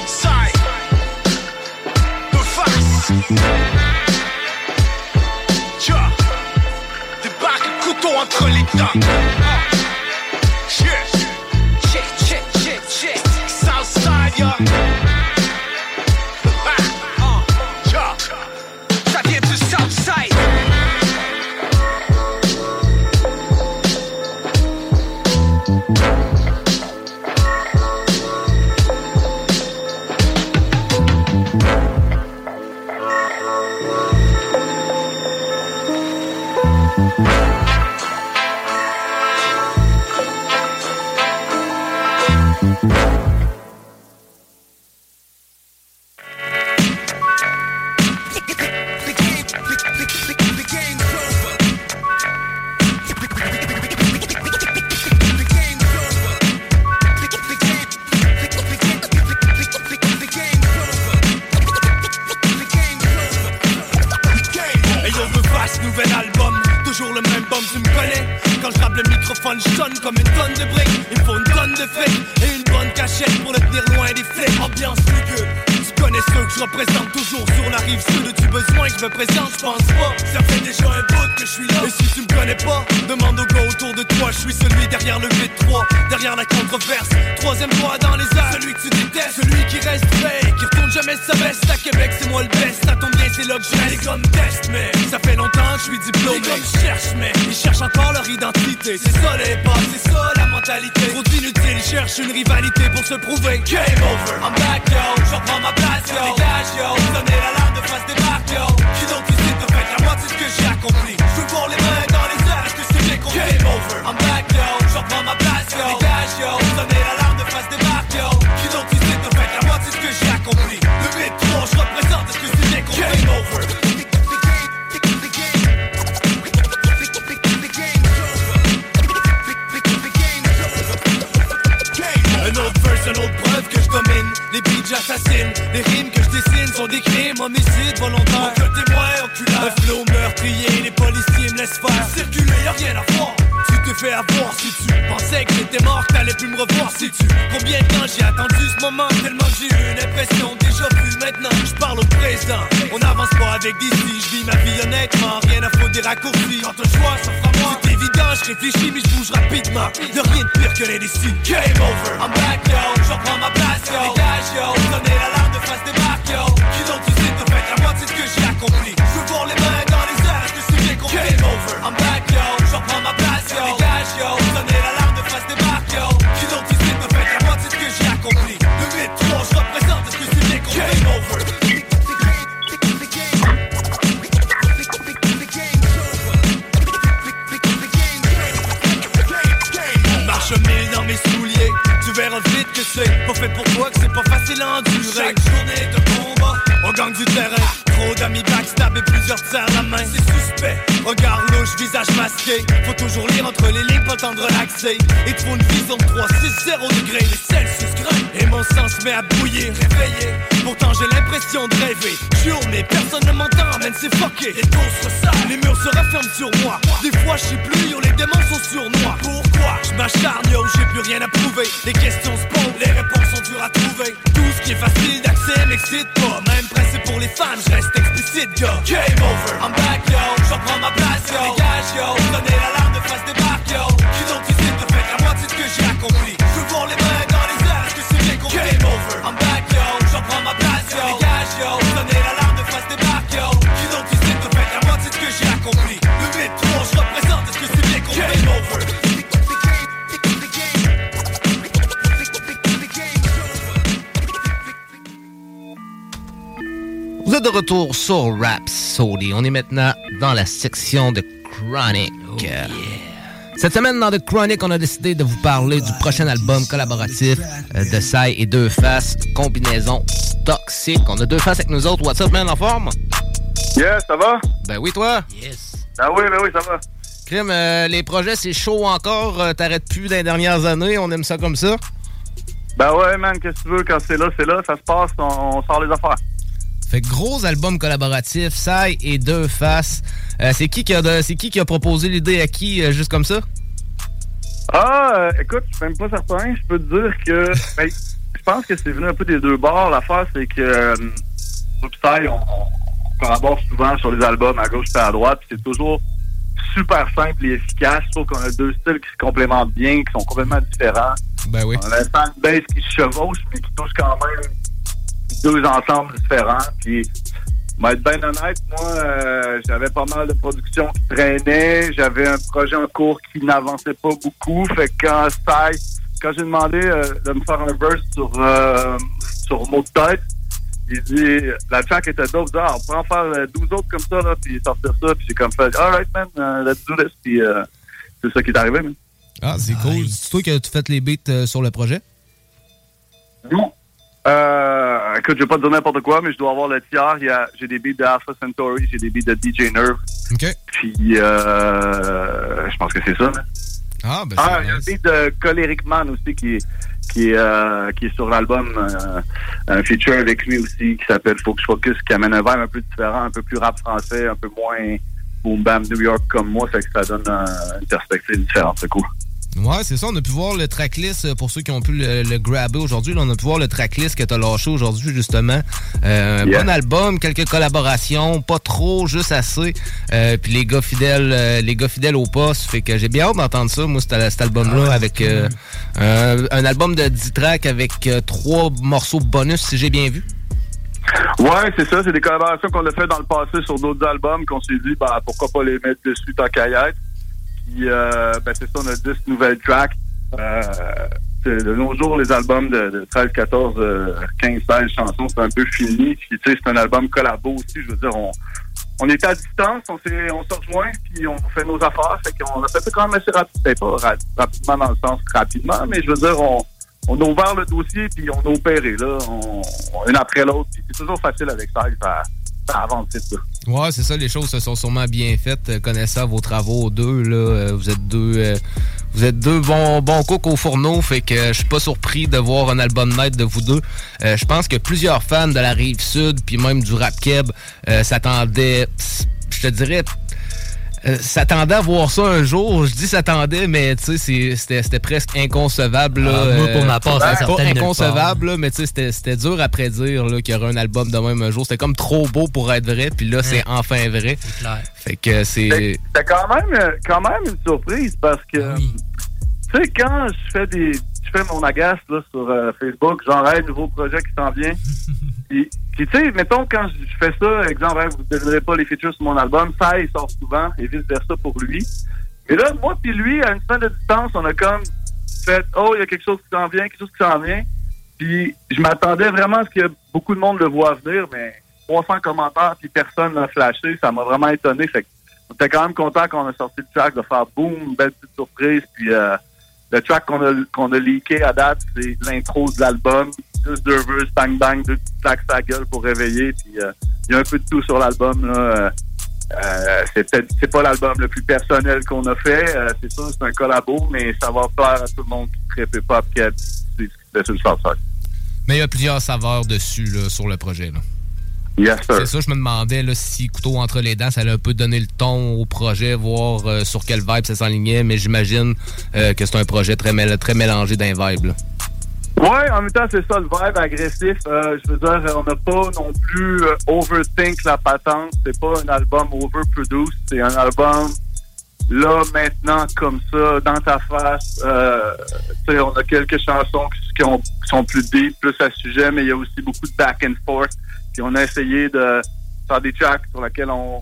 Side De face Débarque, couteau entre les dents nouvel album. Toujours le même bombe, tu me connais. Quand je le microphone, je sonne comme une tonne de briques. Il faut une tonne de fric Et une bonne cachette pour le tenir loin des flics. Ambiance lugubre Tu connais ceux que je représente toujours sur la rive sud As-tu besoin que je me présente, je pense pas. Ça fait déjà un bout que je suis là. Et si tu me connais pas, demande aux gars autour de toi. Je suis celui derrière le V3, derrière la controverse. Troisième doigt dans les airs, celui que tu détestes. Celui qui reste fake, qui retourne jamais sa veste. À Québec c'est moi le best, ça tombe bien c'est là que les comme test Mais ça fait longtemps que je suis diplômé. Les gommes cherchent mais ils cherchent encore leur identité. C'est ça les pas, c'est ça la mentalité. Trop inutile, ils cherchent une rivalité pour se prouver Game over, I'm back yo, je reprends ma place yo Dégage yo, donnez l'alarme de face des marques yo Qui donc ici te fait la moitié de ce que j'ai accompli. Je voir les mains dans les airs, est-ce que c'est bien compris. Game over, I'm back yo, je reprends ma place yo. Dégage yo, donnez l'alarme de face des marques yo Qui donc ici te fait la moitié de ce que j'ai accompli. Le 8-3, je représente, est-ce que c'est bien compris. Game over Les beats j'assassine, les rimes que je dessine sont des crimes, homicides volontaires Que témoin oculaire, un flow meurtrier Les policiers me laissent faire, circuler y'a rien à voir Fais avoir si tu pensais que j'étais mort t'allais plus me revoir si tu. Combien de temps j'ai attendu ce moment Tellement j'ai eu une impression déjà vue Maintenant je parle au présent. On n'avance pas avec si Je vis ma vie honnêtement, rien à foutre des raccourcis. Quand un choix s'offre à moi C'est évident, je réfléchis mais je bouge rapidement. Y'a rien de pire que les décides Game over, I'm back yo, je reprends ma place yo. Dégage yo, donnez l'alarme de face des marques yo. Qui donc tu sais te fait la de ce que j'ai accompli que c'est pas fait pour toi, que c'est pas facile à endurer. Chaque journée de combat, on gagne du terrain. Trop d'amis backstab et plusieurs tiers la main. C'est suspect. Regard louche, visage masqué. Faut toujours lire entre les lignes, pas de relaxer. Et faut une vision de 3, 6, 0 degrés. Les Celsius grimpent et mon sang se met à bouillir. Réveillé, pourtant j'ai l'impression de rêver. Jure, mais personne ne m'entend, man, c'est fucké. Les tours se resserrent, les murs se referment sur moi. Des fois, je sais plus, yo, les démons sont sur moi. Pourquoi Je m'acharne, yo, j'ai plus rien à prouver. Les questions se posent, les réponses sont dures à trouver. Tout ce qui est facile d'accès m'excite pas. Même pressé pour les fans, je reste explicite, yo. Game over, I'm back, yo. J'en prends ma place, yo. Dégage, yo. Donnez l'alarme de face débarque, yo. Qui donc ici de fait la moitié de ce que j'ai accompli. Vous êtes de retour sur Rhapsody. On est maintenant dans la section de Chronic. Cette semaine, dans The Chronic, on a décidé de vous parler du prochain album collaboratif euh, de Sai et Deux Faces, combinaison toxique. On a Deux Faces avec nous autres. What's up, man, en forme? Yes, ça va? Ben oui, toi? Yes. Ben oui, ben oui, ça va. Crime, euh, les projets, c'est chaud encore. Euh, T'arrêtes plus dans les dernières années. On aime ça comme ça. Ben ouais, man, qu'est-ce que tu veux? Quand c'est là, c'est là. Ça se passe, on, on sort les affaires. Fait que gros album collaboratif, Sai et Deux Faces. Euh, c'est qui qui a de- c'est qui qui a proposé l'idée à qui, euh, juste comme ça? Ah, euh, écoute, je suis même pas certain. Je peux te dire que... ben, je pense que c'est venu un peu des deux bords. L'affaire, c'est que... Upside, on, on collabore souvent sur les albums à gauche et à droite. puis C'est toujours super simple et efficace. Je trouve qu'on a deux styles qui se complémentent bien, qui sont complètement différents. Ben oui. On a un fanbase qui se chevauche, mais qui touche quand même deux ensembles différents. Puis, pour être bien honnête, moi, euh, j'avais pas mal de productions qui traînaient. J'avais un projet en cours qui n'avançait pas beaucoup. Fait que quand Sai, quand j'ai demandé euh, de me faire un verse sur, euh, sur mot de tête, il dit, la track était dope. Il dit, Ah, on pourrait en faire euh, 12 autres comme ça, là, puis sortir ça. Puis j'ai comme fait, alright, man, euh, let's do this. Puis euh, c'est ça qui est arrivé, man. Ah, c'est cool. C'est toi qui as fait les beats euh, sur le projet? Non. Euh, écoute, je vais pas te dire n'importe quoi, mais je dois avoir le tiers. Il y a- J'ai des beats de Alpha Centauri, j'ai des beats de DJ Nerve. OK. Puis, euh, je pense que c'est ça. Ah, ben Ah, il y a un beat de Choleric Man aussi qui est, qui est, euh, qui est sur l'album. euh, un feature avec lui aussi qui s'appelle Faut que je focus, qui amène un vibe un peu différent, un peu plus rap français, un peu moins boom bam New York comme moi. Fait que ça donne une perspective différente. C'est cool. Ouais, c'est ça. On a pu voir le tracklist euh, pour ceux qui ont pu le, le grabber aujourd'hui. On a pu voir le tracklist que tu as lâché aujourd'hui, justement. Euh, un Yeah. Bon album, quelques collaborations, pas trop, juste assez. Euh, puis les gars fidèles, euh, les gars fidèles au poste. Fait que j'ai bien hâte d'entendre ça, moi, cet, album-là, avec euh, un, un album de 10 tracks avec trois morceaux bonus, si j'ai bien vu. Ouais, c'est ça. C'est des collaborations qu'on a fait dans le passé sur d'autres albums qu'on s'est dit, bah, pourquoi pas les mettre dessus tant qu'à y être. Euh, ben, c'est ça, on a 10 nouvelles tracks. Euh, de nos jours, les albums de, de 13, 14, euh, 15, 16 chansons, c'est un peu fini. Puis, tu sais, c'est un album collabo aussi. Je veux dire, on, on était à distance, on on se rejoint, puis on fait nos affaires. Fait qu'on a fait ça quand même assez rapidement. Pas ra- rapidement dans le sens rapidement, mais je veux dire, on, on a ouvert le dossier, puis on a opéré, là, une après l'autre. C'est toujours facile avec ça, ça avance vite, là. Ouais, c'est ça, les choses se sont sûrement bien faites. euh, Connaissant vos travaux deux, là, euh, vous êtes deux euh, vous êtes deux bons, bons cooks au fourneau, fait que je suis pas surpris de voir un album net de vous deux. Je pense que plusieurs fans de la rive sud, puis même du rap keb, s'attendaient, je te dirais, euh, s'attendaient à voir ça un jour. Je dis s'attendait, mais tu sais, c'est- c'était c'était presque inconcevable. là. Ah, moi, pour Euh, ma part, pas ça sortait de nulle inconcevable, là, mais tu sais, c'était c'était dur à prédire là, qu'il y aurait un album de même un jour. C'était comme trop beau pour être vrai, puis là, c'est enfin vrai. Fait que c'est. C'était quand même, euh, quand même une surprise parce que, tu sais, quand je fais des, je fais mon agace là, sur euh, Facebook, genre, hey, nouveau projet qui s'en vient. Puis, puis, tu sais, mettons, quand je fais ça, exemple, hey, vous ne devinerez pas les features sur mon album, ça, il sort souvent et vice-versa pour lui. Et là, moi puis lui, à une semaine de distance, on a comme fait, oh, il y a quelque chose qui s'en vient, quelque chose qui s'en vient. Puis, je m'attendais vraiment à ce que beaucoup de monde le voit venir, mais 300 commentaires, puis personne n'a flashé, ça m'a vraiment étonné. Fait que on était quand même content qu'on a sorti le track, de faire boum, une belle petite surprise, puis euh, le track qu'on a, qu'on a leaké à date, c'est l'intro de l'album. Juste deux verses, bang bang, deux petites claques sa gueule pour réveiller. Puis euh, il y a un peu de tout sur l'album. là. Euh, euh, c'est c'est pas l'album le plus personnel qu'on a fait. Euh, c'est sûr, c'est un collabo, mais ça va plaire à tout le monde qui trippe hip-hop qui a sur le Southside. Mais il y a plusieurs saveurs dessus, là, sur le projet. Là. Yes. C'est ça, je me demandais là, si Couteau entre les dents, ça allait un peu donner le ton au projet, voir euh, sur quel vibe ça s'enlignait, mais j'imagine euh, que c'est un projet très, mél- très mélangé d'un vibe. là. Ouais, en même temps, c'est ça le vibe agressif. Euh, je veux dire, on n'a pas non plus overthink la patente. C'est pas un album overproduced. C'est un album là, maintenant, comme ça, dans ta face. Euh, on a quelques chansons qui, qui ont- qui sont plus deep, plus à sujet, mais il y a aussi beaucoup de back and forth. On a essayé de faire des tracks sur lesquels on,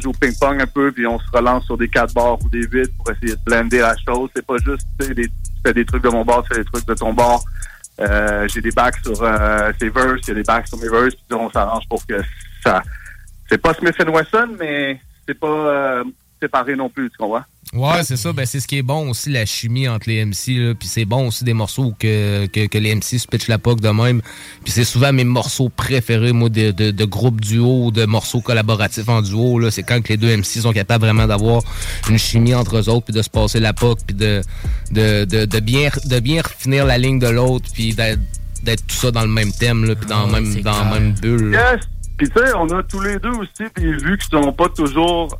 joue au ping-pong un peu, puis on se relance sur des quatre bars ou des vides pour essayer de blender la chose. C'est pas juste, tu fais des trucs de mon bar, tu fais des trucs de ton bar. Euh, j'ai des backs sur euh, ses verses, il y a des backs sur mes verses, puis on s'arrange pour que ça... C'est pas Smith Wesson, mais c'est pas euh, séparé non plus, tu comprends? Ouais, c'est ça. Ben, c'est ce qui est bon aussi, la chimie entre les MC. Là. Puis c'est bon aussi des morceaux que, que, que les MC se pitchent la poque de même. Puis c'est souvent mes morceaux préférés, moi, de, de, de groupes duo, de morceaux collaboratifs en duo. là. C'est quand que les deux MC sont capables vraiment d'avoir une chimie entre eux autres, puis de se passer la poque, puis de, de, de, de, bien, de bien refinir la ligne de l'autre, puis d'être d'être tout ça dans le même thème, là, puis dans, le même, dans la même bulle. là. Yes! Puis tu sais, on a tous les deux aussi des vues qui sont pas toujours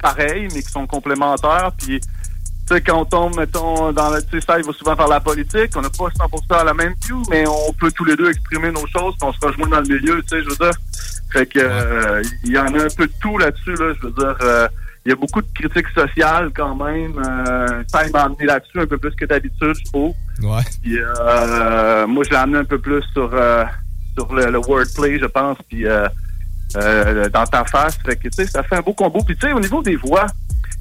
pareilles, mais qui sont complémentaires. Puis tu sais, quand on tombe, mettons, dans le... Tu sais, ça, il va souvent faire la politique. On n'a pas 100% la même view, mais on peut tous les deux exprimer nos choses, puis on se rejoint dans le milieu, tu sais, je veux dire. Fait que euh, il y en a un peu de tout là-dessus, là. Je veux dire, euh, il y a beaucoup de critiques sociales quand même. Euh, ça, il m'a amené là-dessus un peu plus que d'habitude, je trouve. Ouais. Puis euh, moi, je l'ai amené un peu plus sur euh, sur le, le wordplay, je pense, puis euh, euh, dans ta face. Fait que, tu sais, ça fait un beau combo. Puis, tu sais, au niveau des voix,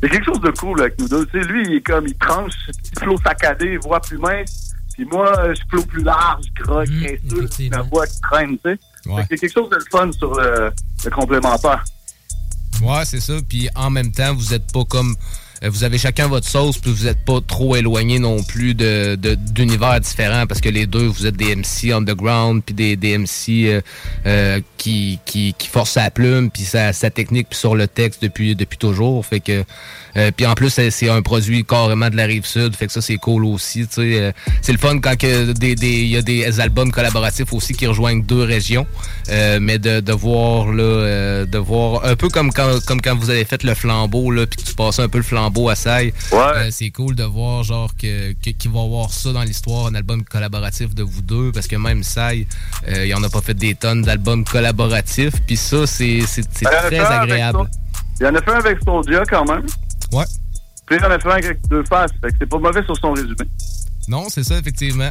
il y a quelque chose de cool avec nous deux. Tu sais, lui, il est comme, il tranche, flow saccadé, voix plus mince. Puis moi, je flow plus large, gras, graisseux, ma voix qui traîne, tu sais. Ouais. Fait qu'il y a quelque chose de fun sur le, le complémentaire. Ouais, c'est ça. Puis en même temps, vous êtes pas comme. Euh, Vous avez chacun votre sauce, puis vous êtes pas trop éloigné non plus de de- d'univers différents, parce que les deux, vous êtes des MC underground, puis des, des MC euh, euh, qui, qui, qui forcent sa plume, puis sa, sa technique, puis sur le texte depuis, depuis toujours. Fait que. euh, puis en plus, c'est c'est un produit carrément de la rive sud, fait que ça, c'est cool aussi. Euh, c'est le fun quand que des, des, il y a des albums collaboratifs aussi qui rejoignent deux régions. Mais de, de voir là, de voir un peu comme quand comme quand vous avez fait le flambeau là, puis que tu passais un peu le flambeau à Sai. Euh, c'est cool de voir genre que que- qu'il va y avoir ça dans l'histoire, un album collaboratif de vous deux, parce que même Sai, euh, il en a pas fait des tonnes d'albums collaboratifs, puis ça c'est c'est très agréable. Il y en a fait un avec Soldier quand même. Ouais. Puis il y en a fait un avec deux faces. Fait que c'est pas mauvais sur son résumé. Non, c'est ça effectivement.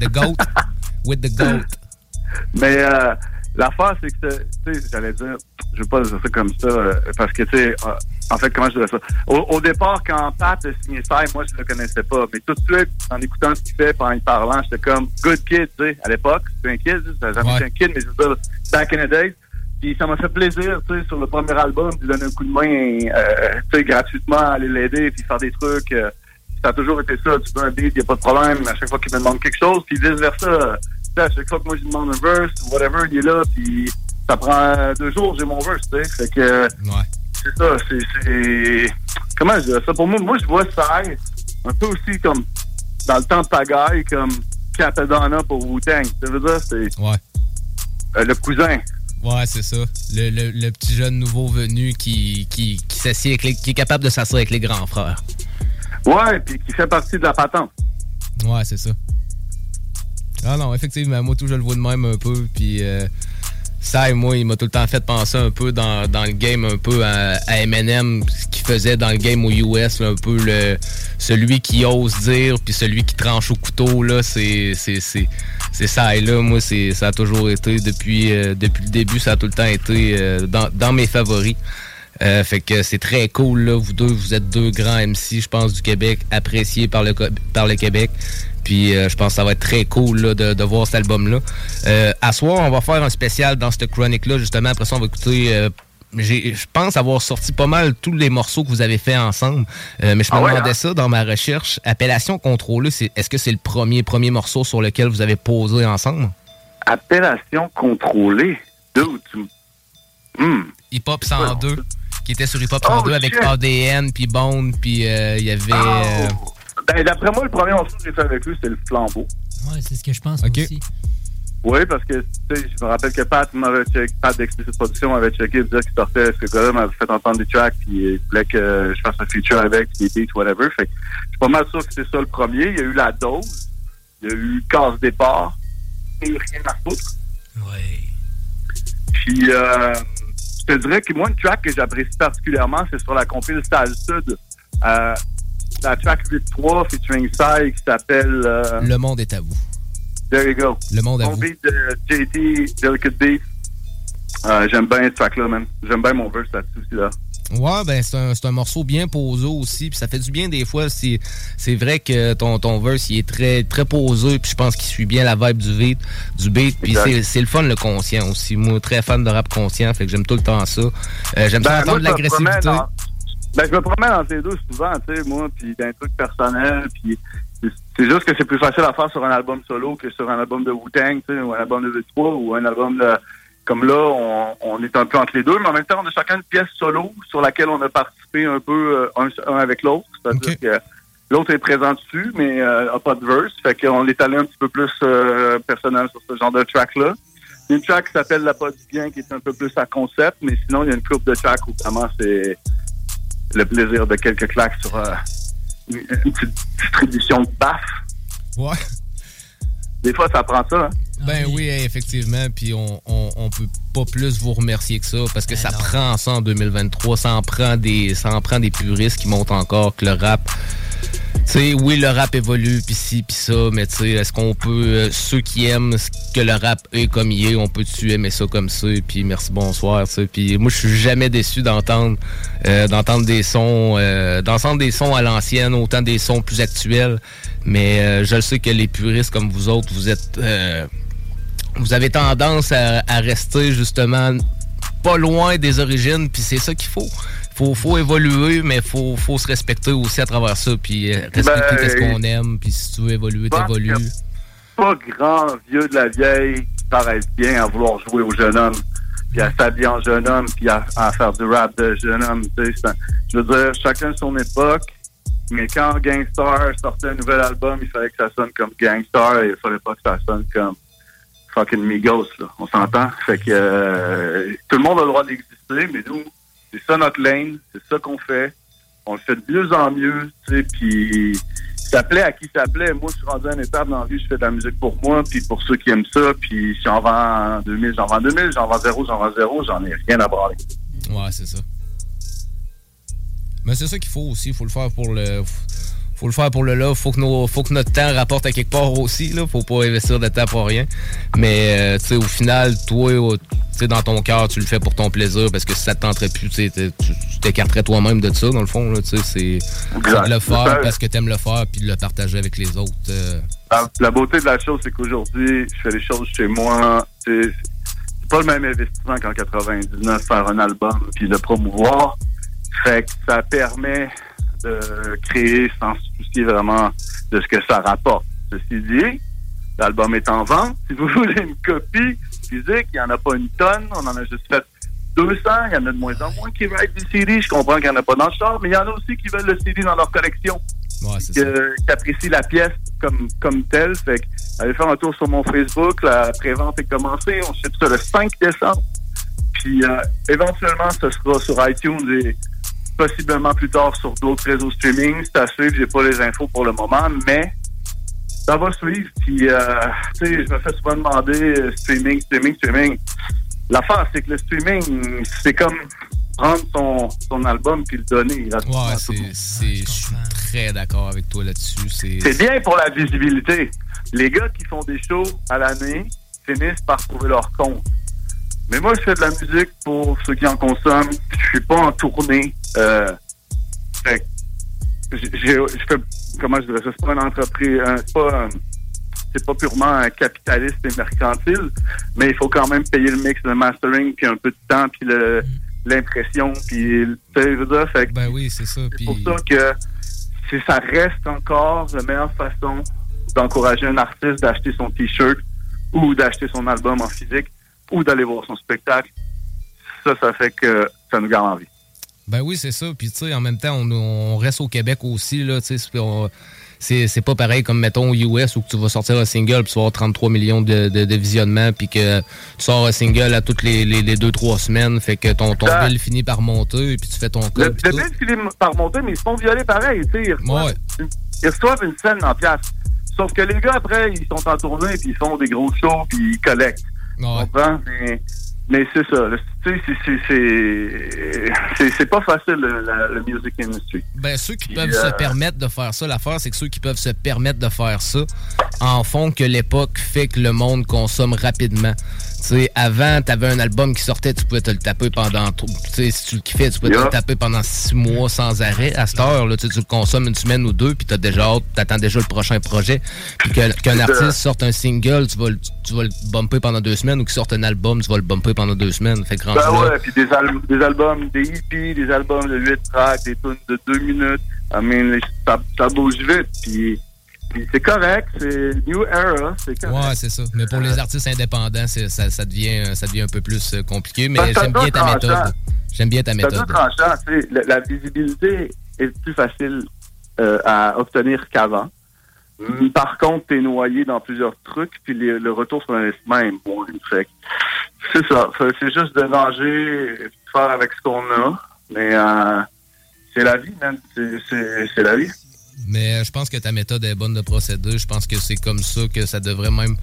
The goat with the goat. Mais euh, l'affaire, c'est que, tu sais, j'allais dire, je veux pas dire ça comme ça, euh, parce que, tu sais, euh, en fait, comment je dirais ça? Au, au départ, quand Pat a signé ça, moi, je le connaissais pas. Mais tout de suite, en écoutant ce qu'il fait, en y parlant, j'étais comme, good kid, tu sais, à l'époque. C'était un kid, j'avais jamais été un kid, mais je veux dire, back in the days. Puis ça m'a fait plaisir, tu sais, sur le premier album, de donner un coup de main, euh, tu sais, gratuitement, aller l'aider, puis faire des trucs. euh, ça a toujours été ça. Tu veux un beat, il a pas de problème. À chaque fois qu'il me demande quelque chose, puis vice-versa. Tu sais, à chaque fois que moi, je lui demande un verse, whatever, il est là, puis ça prend deux jours, j'ai mon verse, tu sais. Fait que... C'est ça, c'est... Comment je dirais ça? Pour moi, moi, je vois ça un peu aussi comme dans le temps de pagaille, comme Capadonna pour Wu-Tang. Ça veut dire, c'est... Ouais. euh, le cousin. Ouais, c'est ça. Le, le- le petit jeune nouveau venu qui, qui, qui s'assied avec les- qui est capable de s'asseoir avec les grands frères. Ouais, puis qui fait partie de la patente. Ouais, c'est ça. Ah non, effectivement, moi tout je le vois de même un peu, puis euh, ça moi, il m'a tout le temps fait penser un peu dans, le game, un peu à, à Eminem, ce qu'il faisait dans le game aux US, un peu celui qui ose dire, puis celui qui tranche au couteau, là, c'est ça et là, moi ça a toujours été depuis euh, depuis le début, ça a tout le temps été euh, dans, mes favoris. Euh, fait que c'est très cool. Vous deux, vous êtes deux grands MC, je pense, du Québec, appréciés par le Québec. Puis euh, je pense que ça va être très cool là, de, de voir cet album-là. Euh, à soir, on va faire un spécial dans cette chronique-là. Justement, après ça, on va écouter euh, je pense avoir sorti pas mal tous les morceaux que vous avez fait ensemble. Mais je me Ah ouais, demandais hein? ça dans ma recherche. Appellation contrôlée, est-ce que c'est le premier, premier morceau sur lequel vous avez posé ensemble? Appellation contrôlée. Dude, tu... Hmm. Hip Hop 102, qui était sur Hip Hop Oh, 102 avec. ADN, puis Bone, puis il y avait... euh, Ben, d'après moi, le premier morceau que j'ai fait avec lui, c'est le flambeau. Ouais, c'est ce que je pense Ok. aussi. Oui, parce que tu sais, je me rappelle que Pat m'avait checké, Pat d'Explicit Production m'avait checké, il disait qu'il sortait, ce gars-là m'avait fait entendre des tracks, puis il voulait que je fasse un feature avec, des beats, whatever. Fait que je suis pas mal sûr que c'est ça le premier. Il y a eu La Dose, il y a eu Casse Départ, et Rien à foutre. Puis, euh, je te dirais que moi, une track que j'apprécie particulièrement, c'est sur la compile Salle Sud. Euh, la track 8-3 featuring Sai qui s'appelle... euh, Le monde est à vous. There you go. Le monde à Mon vous. beat de JT, Delicate Beat. Euh, J'aime bien ce track-là, man. J'aime bien mon verse là-dessus aussi, là. Ouais, ben c'est un, morceau bien posé aussi, puis ça fait du bien des fois. C'est vrai que ton, ton verse il est très très posé, puis je pense qu'il suit bien la vibe du beat, du beat. Puis c'est le fun le conscient aussi. Moi, très fan de rap conscient, fait que j'aime tout le temps ça. Euh, j'aime ça Ben, entendre je me promène l'agressivité. En- Ben, je me promène entre les deux souvent, tu sais, moi, puis d'un truc personnel, puis c'est- juste que c'est plus facile à faire sur un album solo que sur un album de Wu-Tang, tu sais, ou un album de V3, ou un album de... Comme là, on, on est un peu entre les deux, mais en même temps, on a chacun une pièce solo sur laquelle on a participé un peu euh, un, un avec l'autre. C'est-à-dire que l'autre est présent dessus, mais euh, n'a pas de verse. Fait qu'on est allé un petit peu plus euh, personnel sur ce genre de track-là. Il y a une track qui s'appelle La Pas du Bien, qui est un peu plus à concept, mais sinon, il y a une coupe de tracks où vraiment c'est le plaisir de quelques claques sur euh, une, une petite distribution de baf. Ouais. Des fois, ça prend ça. Hein? Ben oui, effectivement. Puis on, on, on peut pas plus vous remercier que ça parce que ça prend ça en 2023. Ça en prend des, ça en prend des puristes qui montent encore que le rap. Sais, oui, le rap évolue, puis ci, puis ça, mais tu sais, est-ce qu'on peut, euh, ceux qui aiment ce que le rap est comme il est, on peut-tu aimer ça comme ça, puis merci, bonsoir, tu. Puis moi, je suis jamais déçu d'entendre euh, d'entendre des sons, euh, d'entendre des sons à l'ancienne, autant des sons plus actuels, mais je le sais que les puristes comme vous autres, vous êtes... vous avez tendance à, à rester justement pas loin des origines, puis c'est ça qu'il faut. Faut, faut évoluer, mais faut, faut se respecter aussi à travers ça, puis euh, respecter Ben, qu'est-ce qu'on aime, puis si tu veux évoluer, t'évolues. Pas grand vieux de la vieille qui paraît bien à vouloir jouer au jeune homme, puis à s'habiller en jeune homme, puis à, à faire du rap de jeune homme. tu sais, c'est un- Je veux dire, chacun son époque, mais quand Gangstar sortait un nouvel album, il fallait que ça sonne comme Gangstar, et il fallait pas que ça sonne comme fucking Migos, là. On s'entend? Fait que euh, tout le monde a le droit d'exister, mais nous, c'est ça notre lane, c'est ça qu'on fait. On le fait de mieux en mieux, tu sais, puis ça plaît à qui ça plaît. Moi, je suis rendu à une étape dans la vie, je fais de la musique pour moi, puis pour ceux qui aiment ça, puis si j'en vends 2000, j'en vends 2000, j'en vends zéro, j'en vends zéro, j'en ai rien à branler. Ouais, c'est ça. Mais c'est ça qu'il faut aussi, faut le faire pour le. Faut le faire pour le là, faut que, nos, faut que notre temps rapporte à quelque part aussi, là. Faut pas investir de temps pour rien. Mais, euh, tu sais, au final, toi, tu sais, dans ton cœur, tu le fais pour ton plaisir parce que si ça te tenterait plus, tu tu tu t'écarterais toi-même de ça, dans le fond. Tu c'est de le faire parce que t'aimes le faire puis de le partager avec les autres. euh, La, la beauté de la chose, c'est qu'aujourd'hui, je fais les choses chez moi. C'est c'est pas le même investissement qu'en 99, faire un album puis le promouvoir. Fait que ça permet de créer sans se soucier vraiment de ce que ça rapporte. Ceci dit, l'album est en vente. Si vous voulez une copie physique, il n'y en a pas une tonne. On en a juste fait 200. Il y en a de moins en moins qui write des CD. Je comprends qu'il n'y en a pas dans le char, mais il y en a aussi qui veulent le CD dans leur collection que- qui apprécient la pièce comme, comme telle. Fait que, allez faire un tour sur mon Facebook. La prévente est commencée. On ship ça le 5 décembre. Puis euh, éventuellement, ce sera sur iTunes et possiblement plus tard sur d'autres réseaux streaming. C'est à suivre. J'ai pas les infos pour le moment, mais ça va suivre. Puis, euh, tu sais, je me fais souvent demander euh, streaming, streaming, streaming. L'affaire, c'est que le streaming, c'est comme prendre son, son album puis le donner. Ouais, c'est, je suis très d'accord avec toi là-dessus. C'est bien pour la visibilité. Les gars qui font des shows à l'année finissent par trouver leur compte. Mais moi, je fais de la musique pour ceux qui en consomment. Je suis pas en tournée. Euh, fait que j'ai- j'ai- je fais, comment je dirais ça, c'est pas une entreprise, c'est pas, c'est pas purement un capitaliste et mercantile, mais il faut quand même payer le mix, le mastering, puis un peu de temps, puis le, l'impression. Puis, dire, fait Ben oui, c'est ça. c'est pour ça que c'est- ça reste encore la meilleure façon d'encourager un artiste d'acheter son T-shirt ou d'acheter son album en physique ou d'aller voir son spectacle. Ça, ça fait que ça nous garde en vie. Ben oui, c'est ça. Puis, tu sais, en même temps, on, on reste au Québec aussi, là, tu sais. c'est- pas pareil comme, mettons, aux US où tu vas sortir un single puis tu vas avoir 33 millions de, de, de visionnements puis que tu sors un single à toutes les, les, les deux, trois semaines. Fait que ton, bill finit par monter puis tu fais ton Le, puis le tout. bill finit par monter, mais ils se font violer pareil. tu sais, Ils reçoivent, une, ils reçoivent une scène en pièce. Sauf que les gars, après, ils sont en tournée, puis ils font des gros shows, puis ils collectent. Comprends? Mais, mais c'est ça. Tu c'est- pas facile, le, music industry. Ben, ceux qui Puis, peuvent euh, se permettre de faire ça, l'affaire, c'est que ceux qui peuvent se permettre de faire ça en font que l'époque fait que le monde consomme rapidement. Tu sais, avant, t'avais un album qui sortait, tu pouvais te le taper pendant. Tu si tu le kiffais, tu pouvais te le taper pendant six mois sans arrêt. À cette heure, là, tu tu le consommes une semaine ou deux, puis t'as déjà hâte, t'attends déjà le prochain projet. Puis qu'un artiste sorte un single, tu vas, le- tu vas le bumper pendant deux semaines, ou qu'il sorte un album, tu vas le bumper pendant deux semaines. Fait que Ben là- ouais, puis des, al- des albums, des EP, des albums de 8 tracks, des tunes de 2 minutes. I mean, les- ça, ça bouge vite, puis, puis c'est correct, c'est New Era, c'est correct. Ouais, c'est ça. Mais pour les artistes indépendants, ça, ça, devient, ça devient un peu plus euh, compliqué. Mais j'aime bien ta méthode. J'aime bien ta méthode. la, la visibilité est plus facile euh, à obtenir qu'avant. Mm, Par contre, t'es noyé dans plusieurs trucs, puis les- le retour sur l'investissement est que c'est ça. C'est juste de manger, et de faire avec ce qu'on a. Mais euh, c'est la vie, man. C'est- la vie. Mais euh, je pense que ta méthode est bonne de procéder. Je pense que c'est comme ça que ça devrait même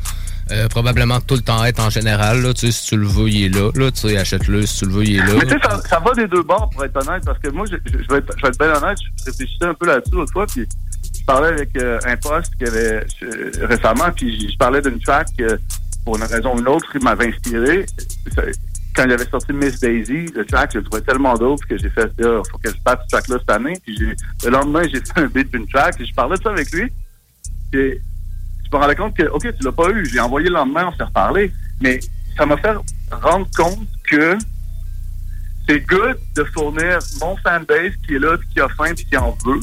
euh, probablement tout le temps être en général. Là. Tu sais, si tu le veux, il est là. là. Tu sais, achète-le. Si tu le veux, il est là. Mais tu sais, ça, ça va des deux bords, pour être honnête, parce que moi, je, je- je vais, être, je vais être bien honnête, je réfléchissais un peu là-dessus l'autre fois, puis parlais avec euh, un poste qui avait euh, récemment, puis je, je parlais d'une track que, pour une raison ou une autre, il m'avait inspiré. Quand il avait sorti Miss Daisy, le track, je le trouvais tellement dope que j'ai fait, il faut que je batte ce track-là cette année, puis le lendemain, j'ai fait un beat d'une track, et je parlais de ça avec lui, puis je me rendais compte que, OK, tu l'as pas eu. J'ai envoyé le lendemain, on s'est reparlé. Mais ça m'a fait rendre compte que c'est good de fournir mon fanbase qui est là, qui a faim, puis qui en veut.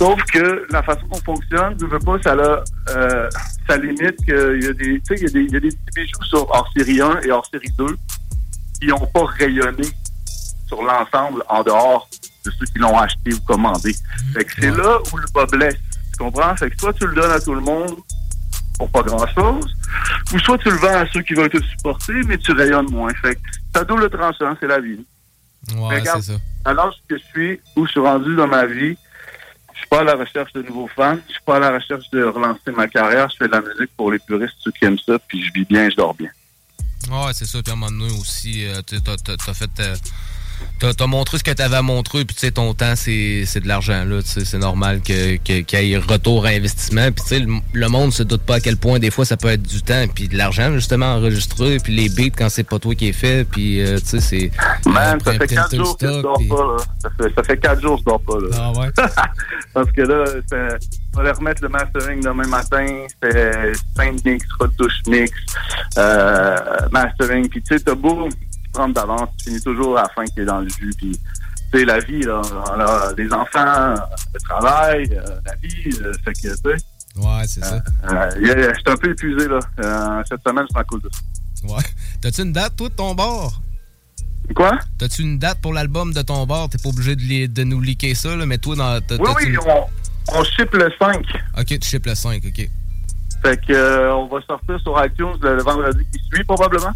Sauf que la façon qu'on fonctionne, je veux pas, ça a, euh, ça limite qu'il y a des, tu sais, il y a des, il y a des petits bijoux sur hors série 1 et hors série 2 qui n'ont pas rayonné sur l'ensemble en dehors de ceux qui l'ont acheté ou commandé. Fait que c'est là où le bas blesse. Tu comprends? Fait que soit tu le donnes à tout le monde pour pas grand-chose, ou soit tu le vends à ceux qui veulent te supporter, mais tu rayonnes moins. Fait que à double tranchant, c'est la vie. Ouais, Regarde, c'est ça. l'âge que je suis, où je suis rendu dans ma vie, je suis pas à la recherche de nouveaux fans, je suis pas à la recherche de relancer ma carrière, je fais de la musique pour les puristes, ceux qui aiment ça, puis je vis bien, je dors bien. Ouais, c'est ça. Puis à un moment donné aussi, euh, tu t'as- t'as fait. euh, T'as, t'as montré ce que t'avais à montrer, puis tu sais, ton temps, c'est, de l'argent, là. Tu sais, c'est normal que, que- qu'il y ait retour à investissement. Puis tu sais, le, le monde se doute pas à quel point, des fois, ça peut être du temps, puis de l'argent, justement, enregistré, puis les beats quand c'est pas toi qui est fait, puis euh, tu sais, c'est. Man, ça fait quatre jours que je dors pas, là. Ça fait, ça fait quatre jours que je dors pas, là. Ah ouais? Parce que là, c'est- fallait remettre le mastering demain matin, c'est cinq mix, retouche mix, euh, mastering, puis tu sais, t'as beau prendre d'avance, tu finis toujours à la fin que t'es dans le jus, puis tu sais, la vie, là, des enfants, le travail, euh, la vie, euh, fait que, tu sais, Ouais, c'est ça. euh, yeah, j'étais un peu épuisé, là. Cette semaine, c'est à cause de ça. Ouais. T'as-tu une date, toi, de ton bord? Quoi? T'as-tu une date pour l'album de ton bord? T'es pas obligé de, les- de nous liker ça, là, mais toi, dans. Oui, oui, on, on ship le 5. Ok, tu ships le 5, ok. Fait que euh, on va sortir sur iTunes le, le vendredi qui suit probablement.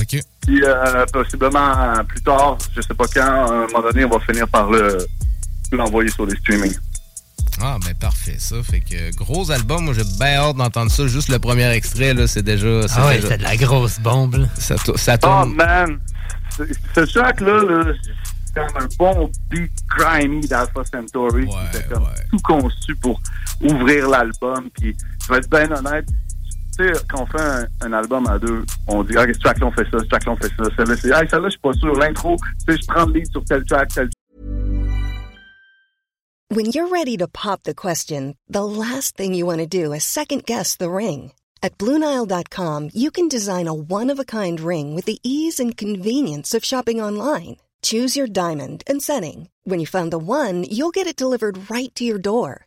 OK. Puis euh, possiblement euh, plus tard, je sais pas quand, à un moment donné, on va finir par le l'envoyer sur les streamings. Ah, ben parfait, ça. Fait que gros album, moi j'ai bien hâte d'entendre ça. Juste le premier extrait, là, c'est déjà. Ah ouais, déjà- c'est de la grosse bombe, là. Ça, ça Oh tourne. man! Ce- track-là, là, c'est comme un bon beat grimy d'Alpha Centauri. C'était comme tout conçu pour ouvrir l'album. Puis je vais être bien honnête, tu sais, quand on fait un, un album à deux, on dit, ah, ce track-là, on fait ça, ce track-là, on fait ça. Celle-là, c'est, hey, celle-là, je suis pas sûr. L'intro, tu sais, je prends le lead sur tel track, tel When you're ready to pop the question, the last thing you want to do is second guess the ring. At Bluenile.com, you can design a one of a kind ring with the ease and convenience of shopping online. Choose your diamond and setting. When you find the one, you'll get it delivered right to your door.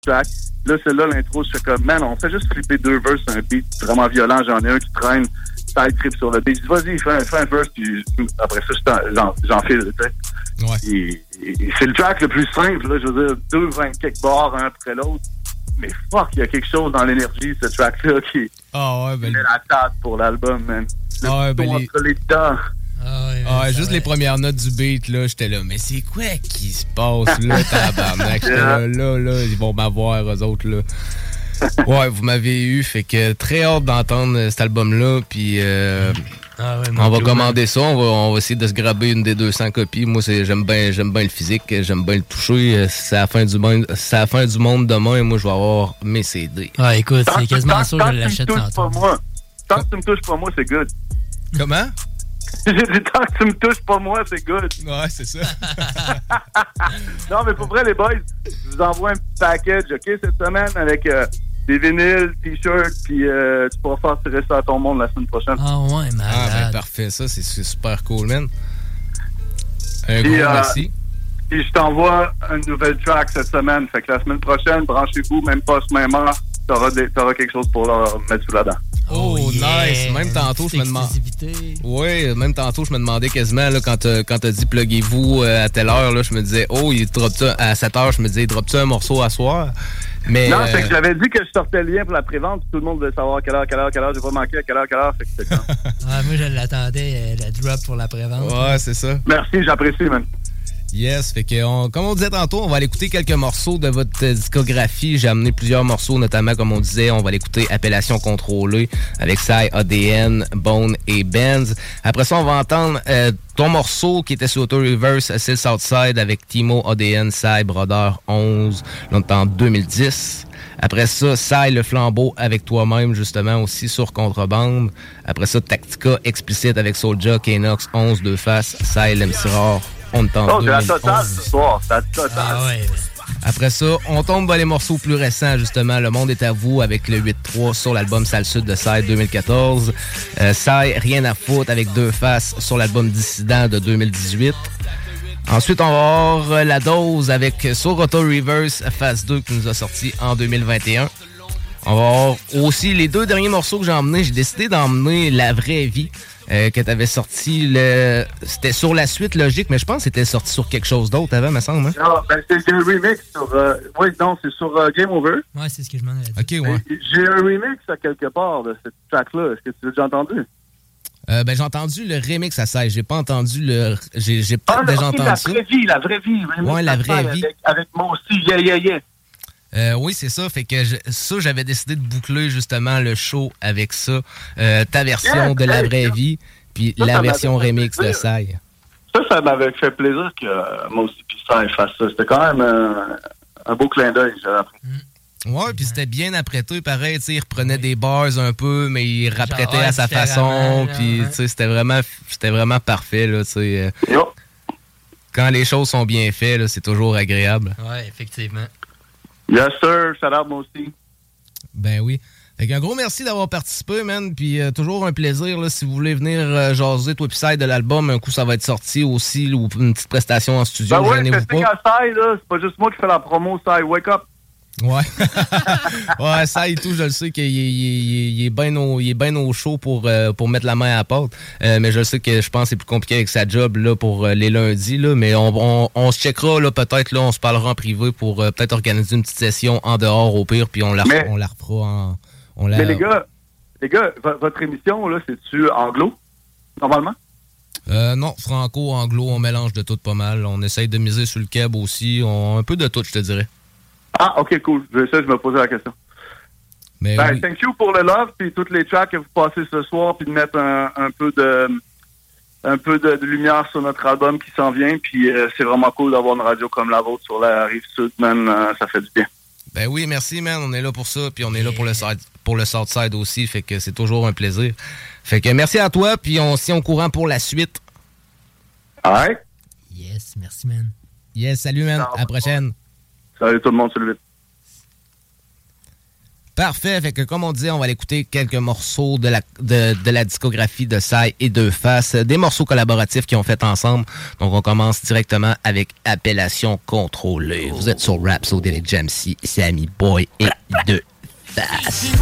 Track. Là, celle-là, l'intro, je fais comme, man, on fait juste flipper deux verses un beat vraiment violent. J'en ai un qui traîne, side trip sur le beat. Je dis, vas-y, fais, un- fais un verse, puis après ça, j'enfile, tu sais. Et- et C'est le track le plus simple, là, je veux dire, deux, vingt quelques bars, un après l'autre. Mais fuck, il y a quelque chose dans l'énergie, ce track-là, qui ouais, ben. met la table pour l'album, man. Le Ah ouais, ben les- entre les dents. Ah ouais, juste les premières notes du beat, là, j'étais là, mais c'est quoi qui se passe là, tabarnak? J'étais là, là, là, ils vont m'avoir, eux autres, là. Ouais, vous m'avez eu, fait que très hâte d'entendre euh, cet album-là, puis euh, Ah ouais, on va commander ça, on va, on va essayer de se graber une des 200 copies. Moi, c'est- j'aime bien j'aime bien le physique, j'aime bien le toucher. euh, C'est la fin du monde, c'est la fin du monde demain, et moi, je vais avoir mes CD. Ah, écoute, c'est quasiment tant- sûr que je l'achète. Tant que tu me touches pas moi, c'est good. Comment? J'ai dit, tant que tu me touches pas moi, c'est good. Ouais, c'est ça. non, mais pour vrai, les boys, je vous envoie un petit package, OK, cette semaine, avec euh, des vinyles, t-shirts, puis euh, tu pourras faire tirer ça à ton monde la semaine prochaine. Ah ouais, Ah, ben parfait, ça, c'est c'est super cool, man. Un Puis, gros euh, merci. Puis je t'envoie une nouvelle track cette semaine. Fait que la semaine prochaine, branchez-vous, même pas ce même heure, t'auras des- t'auras quelque chose pour leur mettre sous la dent. Oh, nice! Même tantôt, je me demande. Oui, même tantôt, je me demandais quasiment, là, quand t'as quand t'as dit pluguez-vous euh, à telle heure, là, je me disais, oh, il drop ça à 7 heures, je me disais, il drop ça un morceau à soir. Mais. non, euh, c'est que j'avais dit que je sortais le lien pour la prévente, tout le monde voulait savoir à quelle heure, quelle heure, quelle heure, j'ai pas manqué à quelle heure, quelle heure, fait que c'était quand. Ah, moi, je l'attendais, euh, la drop pour la prévente. Ouais, c'est ça. Merci, j'apprécie, man. Yes, fait que on- comme on disait tantôt, on va aller écouter quelques morceaux de votre discographie. J'ai amené plusieurs morceaux, notamment comme on disait, on va l'écouter Appellation contrôlée avec Sai, ADN, Bone et Benz. Après ça, on va entendre euh, ton morceau qui était sur Auto Reverse, c'est Southside avec Timo, ADN, Sai, Brother 11. Là, on est en 2010. Après ça, Sai le flambeau avec toi-même, justement, aussi sur contrebande. Après ça, Tactica explicite avec Soulja, Kenox, 11, deux faces, Sai, l'MC rare. On est en Oh, c'est la 2011. totale ce soir, c'est la totale. Ah ouais. Après ça, on tombe dans les morceaux plus récents, justement. Le monde est à vous avec le 8-3 sur l'album Sale Sud de Sai 2014. Euh, Sai, Rien à foutre avec deux faces sur l'album Dissident de 2018. Ensuite, on va avoir la dose avec sur Auto Reverse Phase 2 qui nous a sorti en 2021. On va avoir aussi les deux derniers morceaux que j'ai emmenés. J'ai décidé d'emmener La Vraie Vie. Euh, que t'avais sorti le c'était sur la suite logique mais je pense que c'était sorti sur quelque chose d'autre avant me semble hein? Non, ben, c'est j'ai un remix sur. euh, oui, non, c'est sur euh, Game Over. Ouais, c'est ce que je m'en avais dit. ok ouais J'ai un remix à quelque part de cette track-là. Est-ce que tu l'as déjà entendu? Euh, ben, j'ai entendu le remix à 16. J'ai pas entendu le. J'ai, j'ai peut-être Ah, déjà entendu la vraie vie, la vraie vie. remix Ouais, la vraie vie. Avec, avec moi aussi, yeah, yeah, yeah. Euh, oui, c'est ça. Fait que je- ça, j'avais décidé de boucler justement le show avec ça. Euh, ta version Yeah, de la vraie ça- vie, puis ça, la ça version remix de. Sai. Ça, ça m'avait fait plaisir que euh, moi aussi, puis ça, il fasse ça. C'était quand même euh, un beau clin d'œil, j'ai appris. Ouais, puis c'était bien apprêté, pareil, tu sais, il reprenait des bars un peu, mais il rapprêtait ouais, à sa différemment, façon, puis tu sais, c'était vraiment, c'était vraiment parfait, là, tu sais. Quand les choses sont bien faites, là, c'est toujours agréable. Ouais, effectivement. Yes, sir. Shout out, moi aussi. Ben oui. Fait qu'un gros merci d'avoir participé, man. Puis euh, toujours un plaisir, là, si vous voulez venir euh, jaser toi pis de l'album, un coup ça va être sorti aussi, ou une petite prestation en studio, Ben ouais, gênez-vous pas. là. C'est pas juste moi qui fais la promo, Sai. Wake up. Ouais. ouais, ça et tout, je le sais qu'il est, il est- il est bien au, bien au chaud pour, euh, pour mettre la main à la porte. Euh, mais je sais que je pense que c'est plus compliqué avec sa job là, pour euh, les lundis. Là, mais on, on, on se checkera là, peut-être, là, on se parlera en privé pour euh, peut-être organiser une petite session en dehors au pire, puis on la, Mais- on la refera en, On l'a- Mais les gars, les gars, vo- votre émission, là, c'est-tu anglo, normalement? Euh, non, franco, anglo, on mélange de tout pas mal. On essaye de miser sur le keb aussi. On, un peu de tout, je te dirais. Ah, OK, cool. Je ça, je me posais la question. Mais Ben, oui. thank you pour le love, puis toutes les tracks que vous passez ce soir, puis de mettre un, un peu de un peu de, de lumière sur notre album qui s'en vient, puis euh, c'est vraiment cool d'avoir une radio comme la vôtre sur la rive sud, man, euh, ça fait du bien. Ben oui, merci, man. On est là pour ça. Puis on est là pour le, side, pour le Southside aussi. Fait que c'est toujours un plaisir. Fait que merci à toi. Puis on se tient au courant pour la suite. Alright. Yes, merci, man. Yes, salut, man. À la prochaine. Salut tout le monde, salut. Parfait. Fait que comme on disait, on va aller écouter quelques morceaux de la, de, de la discographie de Sai et Deux Faces. Des morceaux collaboratifs qu'ils ont fait ensemble. Donc on commence directement avec Appellation contrôlée. Vous êtes sur Rap Soul avec Jamsey, Sammy Boy et Deux Faces.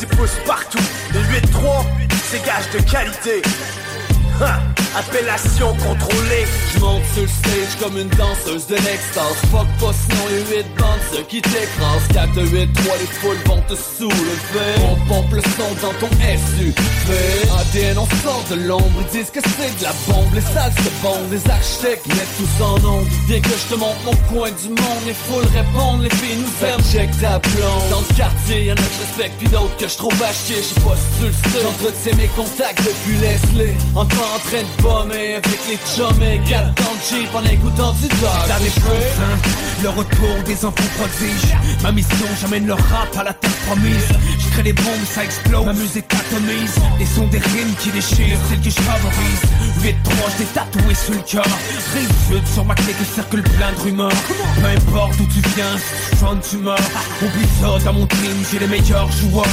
Les MC poussent partout. Les 8-3, c'est gage de qualité. Ha! Appellation contrôlée. Je monte sur le stage comme une danseuse de l'extase. Fuck sinon les 8 bandes ceux qui t'écrasent. 4, 8, 3 les foules vont te soulever. On pompe le son dans ton SUV ADN on sort de l'ombre. Ils disent que c'est de la bombe. Les salles se bondent Les architectes mettent tout en ondes. Dès que je te montre mon coin du monde Les foules répondent. Les filles nous aiment Check ta blonde Dans le quartier y'en a que je respecte d'autres que je trouve à chier. Je sais pas si tu le sais J'entretiens mes contacts depuis Leslie en train de bomber Avec les chums et 4 dans le Jeep En écoutant du dog J'arrive enfin, le retour des enfants prodiges. Ma mission, j'amène le rap à la terre promise. Je crée des bombes, ça explose, ma musique atomise. Des sons, des rimes qui déchirent, celles que je favorise. 8 3 je l'ai tatoué sur le cœur. Rive sur ma clé que circule plein de rumeurs. Peu importe d'où tu viens, si tu tu meurs. Oublie ça, dans mon team, j'ai les meilleurs joueurs.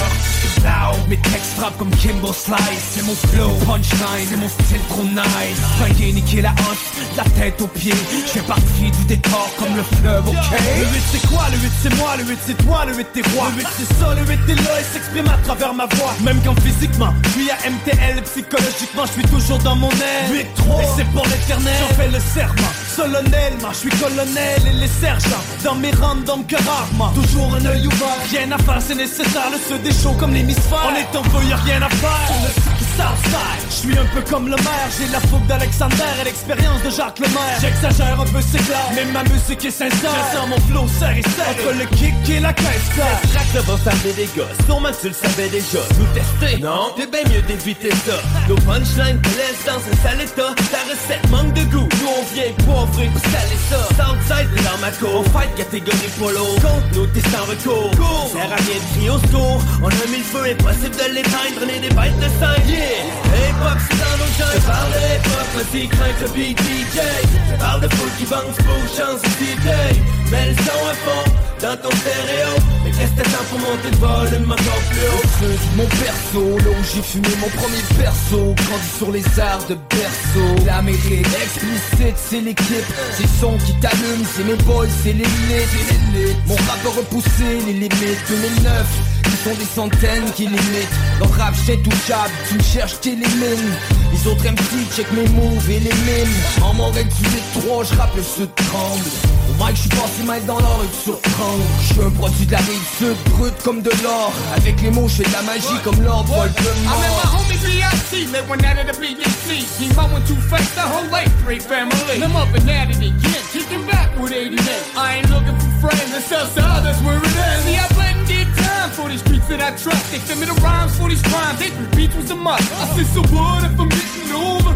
Loud, mes textes frappent comme Kimbo Slice. C'est mon flow, punchline, c'est mon style trop nice. Flinguer, niquer la hanche, la tête aux pieds. Je fais partie du décor comme le fleuve, ok? Le 8 c'est quoi? Le 8 c'est moi, le 8 c'est toi, le 8 t'es roi. Le 8 c'est ça, le 8 t'es là et s'exprime à travers ma voix. Même quand physiquement, je suis à MTL Psychologiquement, je suis toujours dans mon aile. 8 3 Et c'est pour l'éternel. J'en fais le serment, solennellement Je suis colonel et les sergents Dans mes rangs d'hommes que rarement Toujours un œil ouvert, rien à faire, c'est nécessaire. Le ceux des shows comme l'hémisphère On est en feu, y'a rien à faire. Je suis un peu comme J'ai la fougue d'Alexander et l'expérience de Jacques Lemaire. J'exagère un peu, c'est clair Mais ma musique est sincère. Je sens mon flow serré serré. Entre le kick et la caisse claire ça va faire des gosses, sûrement tu le savais déjà Nous tester, non, t'es bien mieux d'éviter ça. Nos punchlines te laissent dans un sale état. Ta recette manque de goût, nous on vient poivrer pour saler ça. Southside t'es dans ma cour, fight catégorie polo. Contre nous t'es sans recours, sert à rien de crier au secours. On a mis le feu, impossible de l'éteindre, on est des bêtes de sang, yeah. Hip-hop c'est dans nos je parle de hip-hop, le petit craint le beat DJ Je parle de foot qui bounce pour chance d'idée Mets le son à fond, dans ton stéréo. Mais qu'est-ce que t'attends pour monter le volume encore plus haut? Feu de mon perso, là où j'ai fumé mon premier perso Grandi sur les arts de berceau. L'Amérique explicite, c'est l'équipe. C'est son qui t'allume, c'est mes boys, c'est l'élite Mon rap a repoussé les limites. 2009, ils sont des centaines qui limitent Dans le rap j'étais touchable, tu me cherches, t'élimines Les autres MC check mes moves et les mimes En règle du 3, je rappe le sud tremble Au mic je suis passé mal dans l'or et sur 30 Je suis un produit de la rive sud, brut comme de l'or Avec les mots je fais de la magie comme Lord I met my Voldemort homie B.I.C. Lit one out of the BBC. He mowing too fast, the whole late three family. I'm up and at it again, kicking back with 80 men. I ain't looking for friends, it's that's where it ends. See, I bled and did time for these streets that I trust. They send me the rhymes for these crimes, they repeat was a must. I see so what if I'm getting over?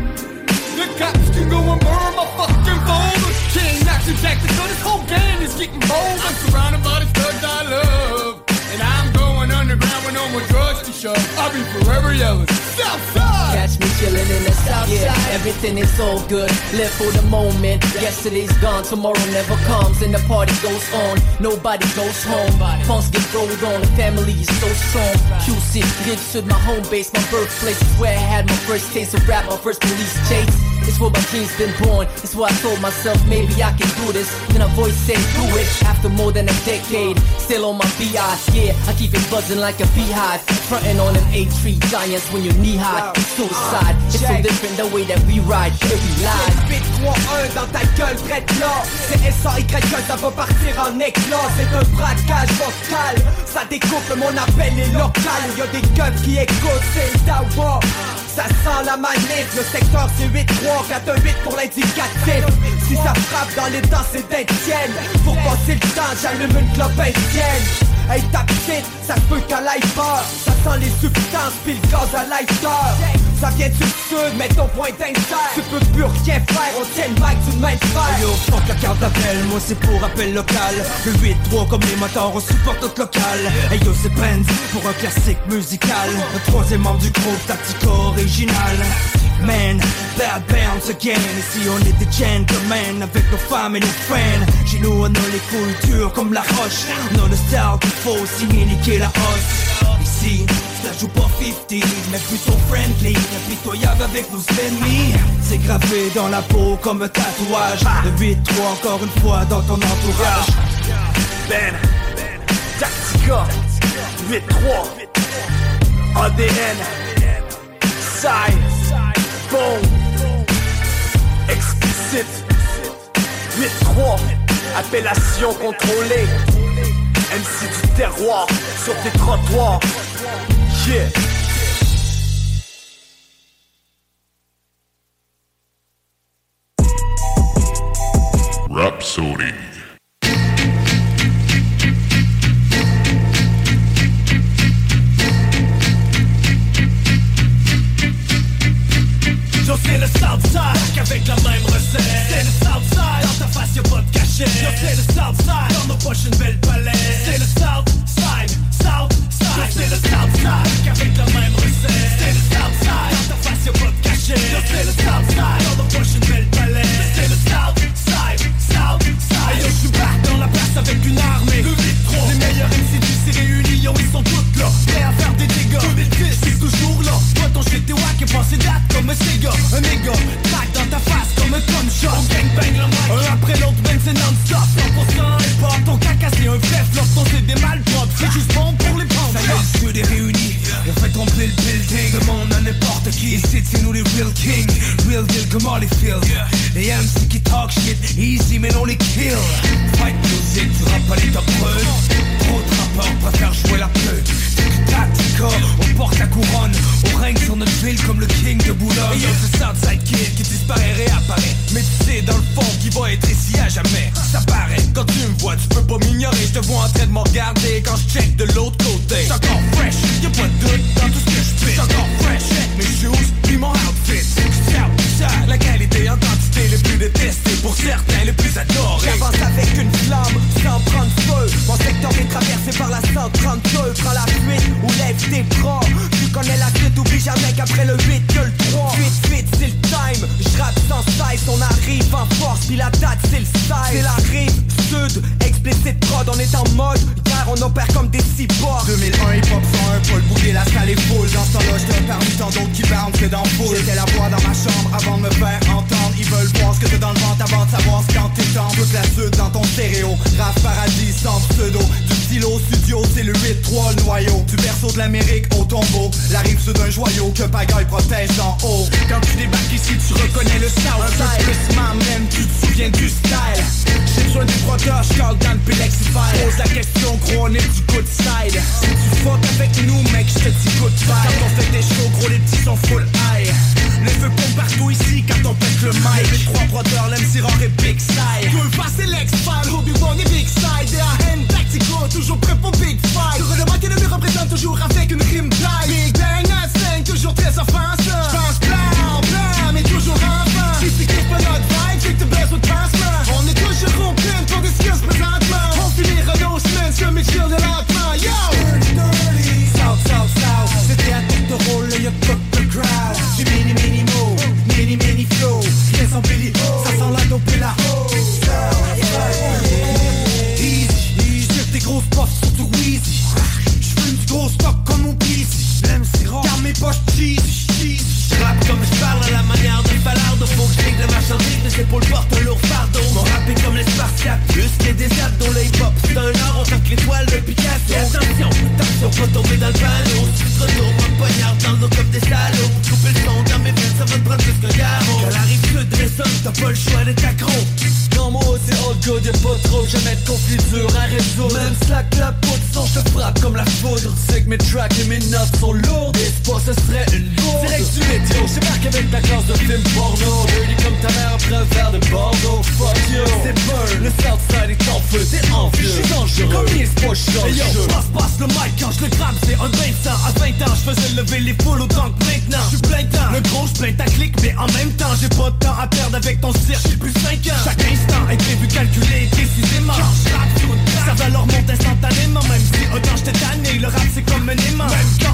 The cops can go and burn my fucking folder. King knocks and Jackson, so this whole gang is getting bold. I'm surrounded by the thugs I love. And I'm going underground with no more drugs to show. I'll be forever yelling. Southside! Catch me chilling in the south yeah, Everything is so good, live for the moment. Yesterday's gone, tomorrow never comes, and the party goes on. Nobody goes home. Punks get rolled on, the family is so strong. QC, Grid my home base, my birthplace is where I had my first taste of rap, my first police chase. It's where my dreams been born. It's why I told myself maybe I can do this. Then a voice said do it. After more than a decade, still on my BI. Yeah, I keep it buzzing like a beehive. Frontin' on an A3 giants when you're knee high. It's suicide. It's so different the way that we ride. Here we live. 8 3 1 dans ta gueule, prête là. C'est S-A-Y, ça va partir en éclat. C'est un braquage vocal. Ça découpe, mon appel est local. Y'a des gueules qui écoutent, c'est le ça sent la manette, le secteur c'est 8-3, 4-8 pour l'indicatif. Si ça frappe dans les dents c'est d'Étienne Pour passer le temps j'allume une clope indienne. Hey ta petite, ça peut aille peur Ça sent les substances pis le gaz à lighter Ça vient du sud, mets ton point d'insert. Tu peux plus rien faire, on tient le mic d'une main de Yo, fuck la carte d'appel, moi c'est pour appel local. Le 8-3 comme les moteurs, on supporte notre local. Hey yo, c'est Benz pour un classique musical. Le troisième membre du groupe Tactico original. Man, bad bounce again. Ici on est des gentlemen Avec nos femmes et nos fans Chez nous on a les couilles dures comme la roche. On a le style qu'il faut aussi niquer la hausse Ici, ça joue pas 50 Mais plutôt friendly. Impitoyable avec nos ennemis. C'est gravé dans la peau comme un tatouage. Le 8-3 encore une fois dans ton entourage. Ben, Tactica 8-3 ADN Side bon Explicite 8-3 Appellation contrôlée. MC du terroir. Sur tes trottoirs. Yeah. Rhapsody c'est le Southside Qu'avec la même recette. C'est le Southside Dans ta face y'a pas de cachet. Yo c'est le Southside rap c'est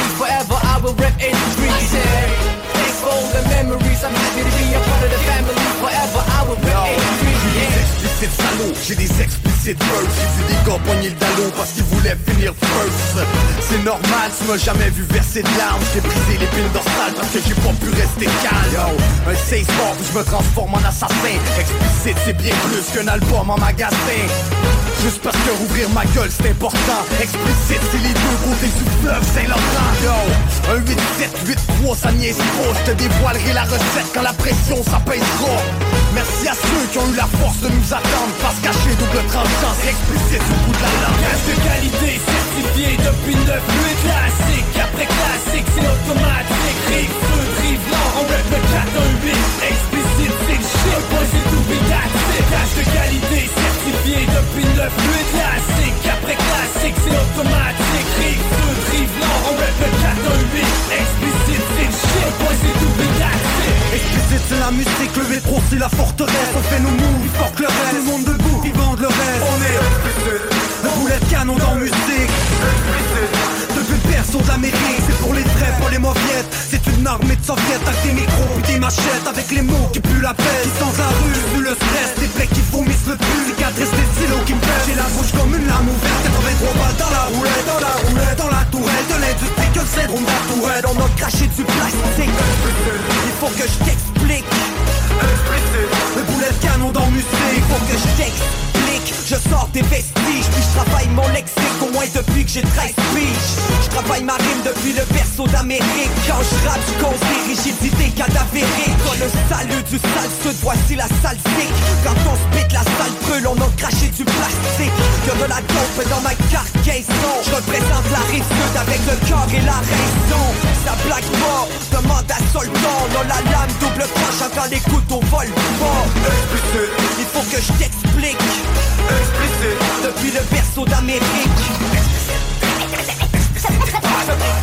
family Forever I will rep 83 Thanks for all the memories I'm happy to be a part of the family. Forever I will rep 83 explicites salauds, j'ai des explicites verses. J'ai vu des gars pogner le dallo parce qu'ils voulaient finir first. C'est normal, tu m'as jamais vu verser de larmes. J'ai brisé l'épine dorsale parce que j'ai pas pu rester calme. Yo, un safe sport où je me transforme en assassin. Explicite c'est bien plus qu'un album en magasin Juste parce que rouvrir ma gueule c'est important. Explicite c'est les deux côtés du fleuve Saint-Laurent Yo, un 8-7, 8-3 ça niaise trop. Je te dévoilerai la recette quand la pression ça pèsera Merci à ceux qui ont eu la force de nous attendre Parce cacher double tranchant c'est explicite au bout de la langue. Gage de qualité certifié depuis 9 8 classique. Après classique c'est automatique. Rive sud, rive nord, on le 4 1 8 Explicite c'est le shit, Gage de qualité certifié depuis 9 8 classique. Après classique c'est automatique. Rive sud, rive nord, on rap le 4 1 8 Explicite c'est le shit, boy c'est tout bigatique Explicite c'est la musique, le métro c'est la forteresse. On fait nos moves, que le reste. Tout le monde debout, ils vendent le reste. On est explicite. Le boulet de canon dans musique. Explicite. Depuis l'Amérique C'est pour les vrais, pas les mauviettes. C'est une armée de soviets avec des micros puis des machettes. Avec les mots qui puent la paix Qui sans la rue, vu le stress Des blecs qui vomissent le plus. Cicatrices des stylos qui me pèsent J'ai la bouche comme une lame ouverte. 83 balles dans la roulette Dans la roulette, dans la tourelle. De l'industrie que le syndrome tourelle. On a craché du plastique. Il faut que je t'explique. Le boulet de canon dans musique Il faut que je t'explique Je sors des vestiges Puis je travaille mon lexique Au moins depuis que j'ai 13 piges. Je travaille ma rime depuis le berceau d'Amérique. Quand je rappe je cause des rigidités cadavériques. Quand le salut du sale sud Voici la salsique Quand on spit la salle brûle On a craché du plastique. Que de la dope dans ma cargaison Je représente la rive avec le cœur et la raison. Ça blague pas Demande à Soldan On a la lame double tranche quand les couteaux volent pas Il faut que je t'explique Depuis le berceau d'Amérique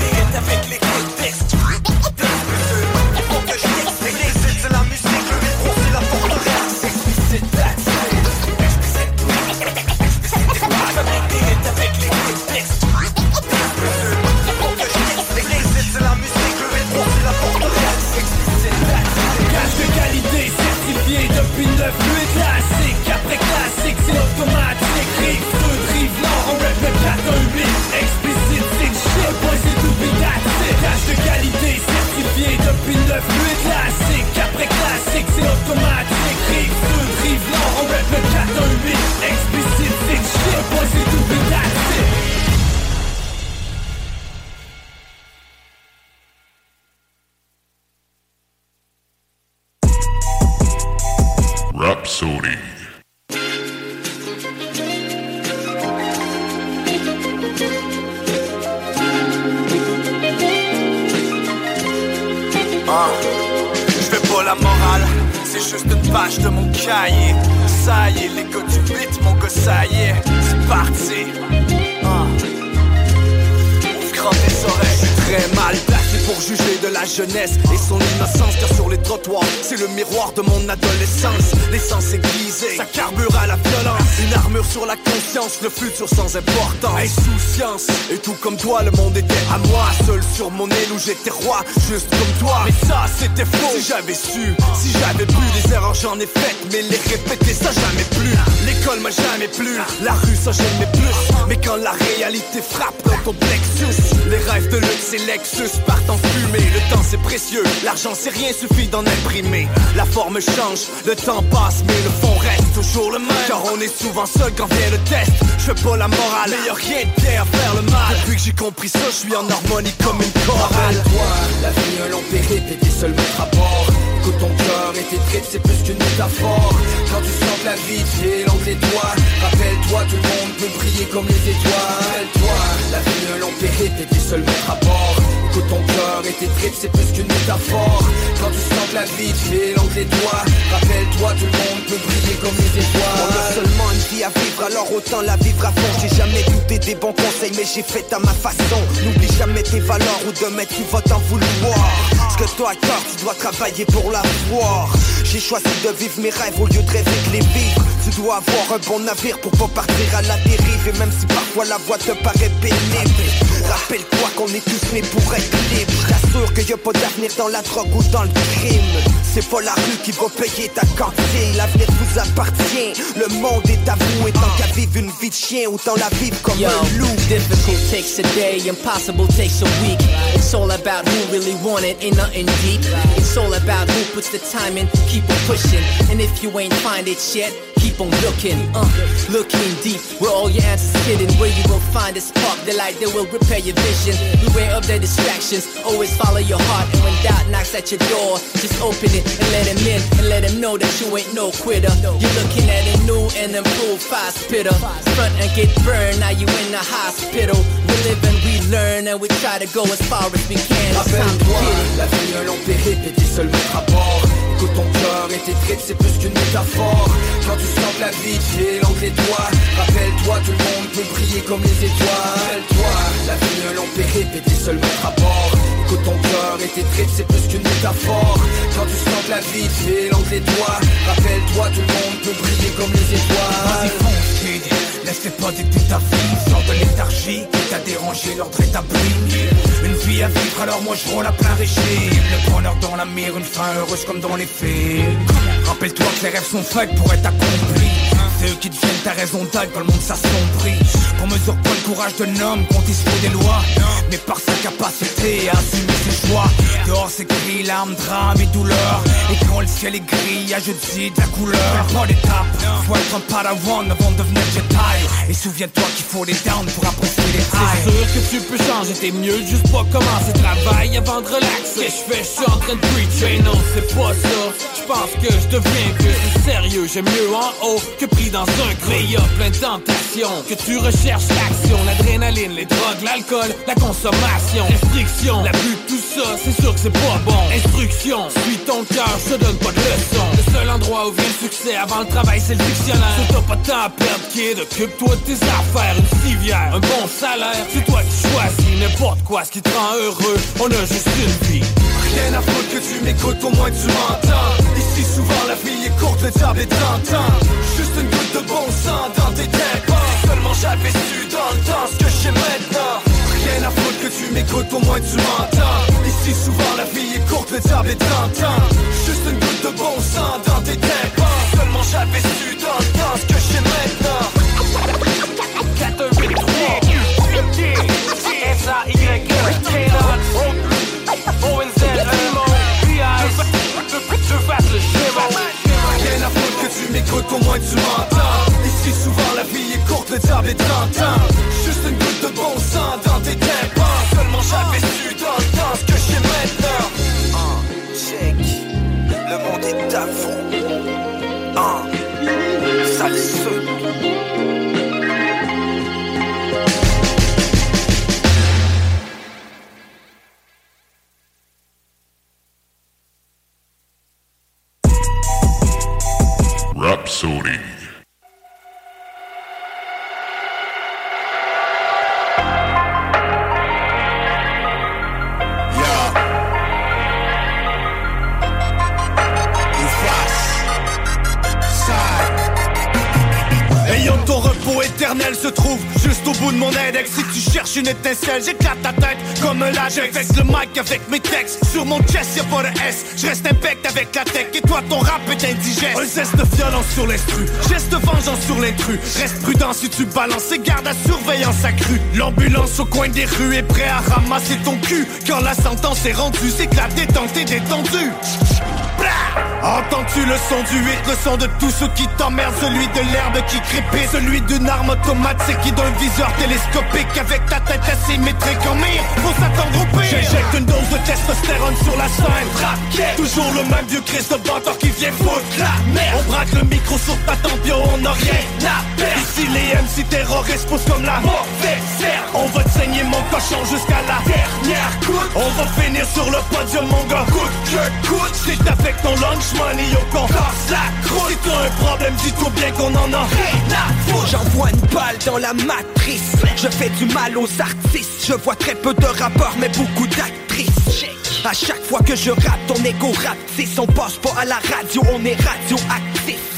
nord, on rap le 4 1 8 Explicite, c'est shit, pas c'est tout pétatique Rhapsody. C'est juste une page de mon cahier. Ça y est, les gars du beat, mon gars, ça y est, c'est parti. Ah. Ouvre grand tes oreilles, je suis très mal pour juger de la jeunesse et son innocence. Car sur les trottoirs, c'est le miroir de mon adolescence. L'essence aiguisée, ça carbure à la violence. Une armure sur la conscience, le futur sans importance. Insouciance, et tout comme toi, le monde était à moi. Seul sur mon île où j'étais roi, juste comme toi. Mais ça, c'était faux. Si j'avais su, si j'avais pu, des erreurs j'en ai faites, mais les répéter, ça jamais plus. L'école m'a jamais plu, la rue, ça j'aimais plus. Mais quand la réalité frappe dans ton plexus, les rêves de luxe et Lexus partent en fumée. Le temps c'est précieux, l'argent c'est rien, suffit d'en imprimer. La forme change, le temps passe, mais le fond reste toujours le même. Car on est souvent seul quand vient le test. Je fais pas la morale, mais y'a rien de à faire le mal. Depuis que j'ai compris ça, je suis en harmonie comme une chorale. Rappelle-toi, la vie un long périple et seuls maîtres à bord Écoute ton cœur et tes c'est plus qu'une métaphore Quand tu sens la vie te l'angle des doigts Rappelle-toi, tout le monde peut briller comme les étoiles Rappelle-toi, la vie un long périple et seuls maîtres à bord Écoute ton cœur et tes tripes, c'est plus qu'une métaphore Quand tu sens que la vie te l'angle des doigts Rappelle-toi, tout le monde peut briller comme les On a étoiles seulement une vie à vivre, alors autant la vivre à fond. J'ai jamais douté des bons conseils, mais j'ai fait à ma façon. N'oublie jamais tes valeurs ou demain tu vas t'en vouloir. Ce que toi cœur, tu dois travailler pour l'avoir. J'ai choisi de vivre mes rêves au lieu de rêver de les vivre. Tu dois avoir un bon navire pour pas partir à la dérive. Et même si parfois la voie te paraît pénible, rappelle-toi qu'on est tous nés pour être libres. Je t'assure qu'il y a pas d'avenir dans la drogue ou dans le crime. C'est pas la rue qui va payer ta cantine. L'avenir vous appartient. Le monde est à vous. Et tant qu'à vivre une vie de chien, autant la vivre comme Yo, un loup. difficult takes a day, impossible takes a week. It's all about who really want it, ain't nothing deep. It's all about who puts the time in, keep on pushing. And if you ain't find it yet, keep on looking, uh, looking deep. Where all your answers hidden, where you will find a spark, the light that will repair your vision. Beware of the distractions, always follow your heart. And when doubt knocks at your door, just open it and let him in, and let him know that you ain't no quitter. You're looking at a new and improved fire spitter. Front and get burned, now you in the hospital. We live and we learn, and we try to go as far as we can. Rappelle-toi, la vie et Écoute ton cœur et tes c'est plus qu'une métaphore. Quand tu sens que la vie te l'angle doigts. Rappelle-toi, tout le monde peut briller comme les étoiles. Rappelle-toi, la vie long périple et tes à bord. Écoute ton cœur et tes c'est plus qu'une métaphore. Quand tu sens que la vie te l'angle doigts. Rappelle-toi, tout le monde peut briller comme les étoiles kid, laisse-les pas dicter ta vie Sors de léthargie qui t'a dérangé l'ordre établi Une vie à vivre alors moi je roule à plein régime. Le bonheur dans la mire, une fin heureuse comme dans les films. Rappelle-toi que les rêves sont faits pour être accomplis. C'est eux qui deviennent ta raison d'être quand le monde s'assombrit Qu'on mesure pas le courage d'un homme quand il se faut des lois. Mais par sa capacité à assumer ses choix. Dehors c'est gris, larmes, drames et douleurs. Et quand le ciel est gris, y'a je dis de la couleur. Pas d'étape, faut être un padawan avant de devenir Jedi. Et souviens-toi qu'il faut les downs pour apprécier les highs. C'est sûr que tu peux changer, t'es mieux juste pas commencer travail avant de relaxer. Je fais, je suis en train de preacher, non c'est pas ça. Je pense que je deviens plus sérieux, j'aime mieux en haut que pris dans un creux. Y a plein de tentations, que tu recherches l'action, l'adrénaline, les drogues, l'alcool, la consommation, restriction, l'abus de tout ça, c'est sûr que c'est pas bon. Instruction, suis ton cœur, je donne pas de leçon. Le seul endroit où vient le succès avant le travail, c'est le dictionnaire. Si t'as pas de temps à perdre, kid, occupe-toi de tes affaires, une civière, un bon salaire, c'est toi qui choisis n'importe quoi, ce qui te rend heureux. On a juste une vie. Rien à foutre que tu m'écoutes, au moins tu m'entends Ici souvent la vie est courte, le diable est tentant Juste une goutte de bon sang dans tes Si Seulement j'avais su dans le temps ce que j'ai maintenant. Rien à foutre que tu m'écoutes, pour moins tu m'entends. Ici souvent la vie est courte, le diable est tentant Juste une goutte de bon sang dans tes dépenses Seulement j'avais su dans le temps ce que j'ai maintenant 4, 8, 3, s a y k o n z m o p i Je fasse le schéma Rien à foutre que tu m'écoutes, pour moins tu m'entends. the dark times. Just Reste prudent si tu balances et garde à surveillance accrue. L'ambulance au coin des rues est prêt à ramasser ton cul. Quand la sentence est rendue, c'est que la détente est détendue Entends-tu le son du 8, le son de tous ceux qui t'emmerdent Celui de l'herbe qui crépit, celui d'une arme automatique qui d'un viseur télescopique Avec ta tête asymétrique en mire, faut s'attendre au pire. J'injecte une dose de testostérone sur la scène Rap Toujours le même vieux Christ de bâtard qui vient foutre la merde. On braque le micro sur ta tempe, yo, on n'a rien à perdre. Ici les MC terroristes poussent comme la mauvaise On va te saigner mon cochon jusqu'à la dernière goutte. On va finir sur le podium mon gars Coûte que coûte, c'est avec ton lunch money yo qu'on casse la croûte. Si t'as un problème, dis-toi bien qu'on en a rien J'envoie une balle dans la matrice. Je fais du mal aux artistes. Je vois très peu de rappeurs mais beaucoup d'actrices. À chaque fois que je rappe ton ego rapetisse On passe pas à la radio, on est radioactif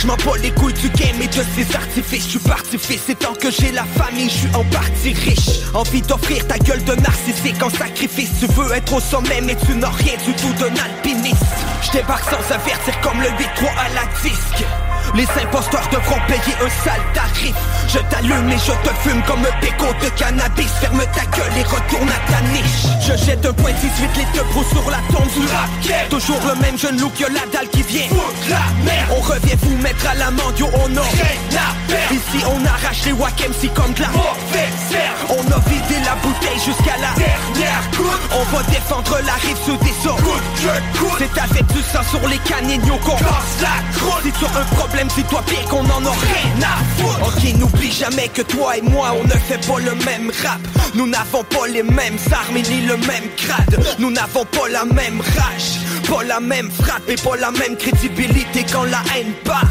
je m'en les couilles du game et de ses artifices. Je suis parti fils et tant que j'ai la famille Je suis en partie riche. Envie d'offrir ta gueule de narcissique en sacrifice. Tu veux être au sommet mais tu n'as rien du tout d'un alpiniste. Je sans avertir comme le 8-3 à la disque les imposteurs devront payer un sale tarif. Je t'allume et je te fume comme un péco de cannabis. Ferme ta gueule et retourne à ta niche. Je jette un point 18 litres de brou sur la tombe du rap. Toujours le même jeune look que la dalle qui vient. Foutre la merde. On revient vous mettre à l'amende yo on a rien à perdre. Ici on arrache les wack MC comme de la On a vidé la bouteille jusqu'à la dernière goutte. On va défendre la rive sous des eaux. C'est avec du sang sur les canignons qu'on casse la croûte. Si tu as un problème dis-toi bien qu'on en a rien à foutre. Ok n'oublie jamais que toi et moi on ne fait pas le même rap. Nous n'avons pas les mêmes armes ni le même grade Nous n'avons pas la même rage Pas la même frappe et pas la même crédibilité quand la haine part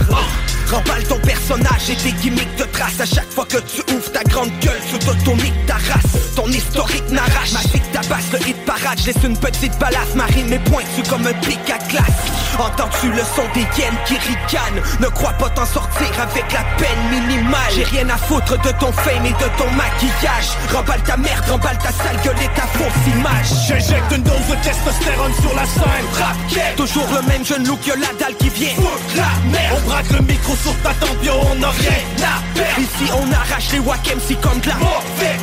Remballe ton personnage et tes gimmicks de trace À chaque fois que tu ouvres ta grande gueule Sous t'automique ta race. Ton historique n'arrache. Ma vie tabasse le hit parade. Je laisse une petite balafre Marie mes pointus comme un pic à glace. Entends-tu le son des hyènes qui ricanent? Ne crois pas t'en sortir avec la peine minimale. J'ai rien à foutre de ton fame et de ton maquillage. Remballe ta merde, remballe ta sale gueule et ta fausse image. J'injecte une dose de testostérone sur la scène. Rap Toujours le même jeune look que la dalle qui vient Foutre la merde. On braque le micro sur ta tempe, yo, on a rien à perdre. Ici on arrache les wack MC comme de la mauvaise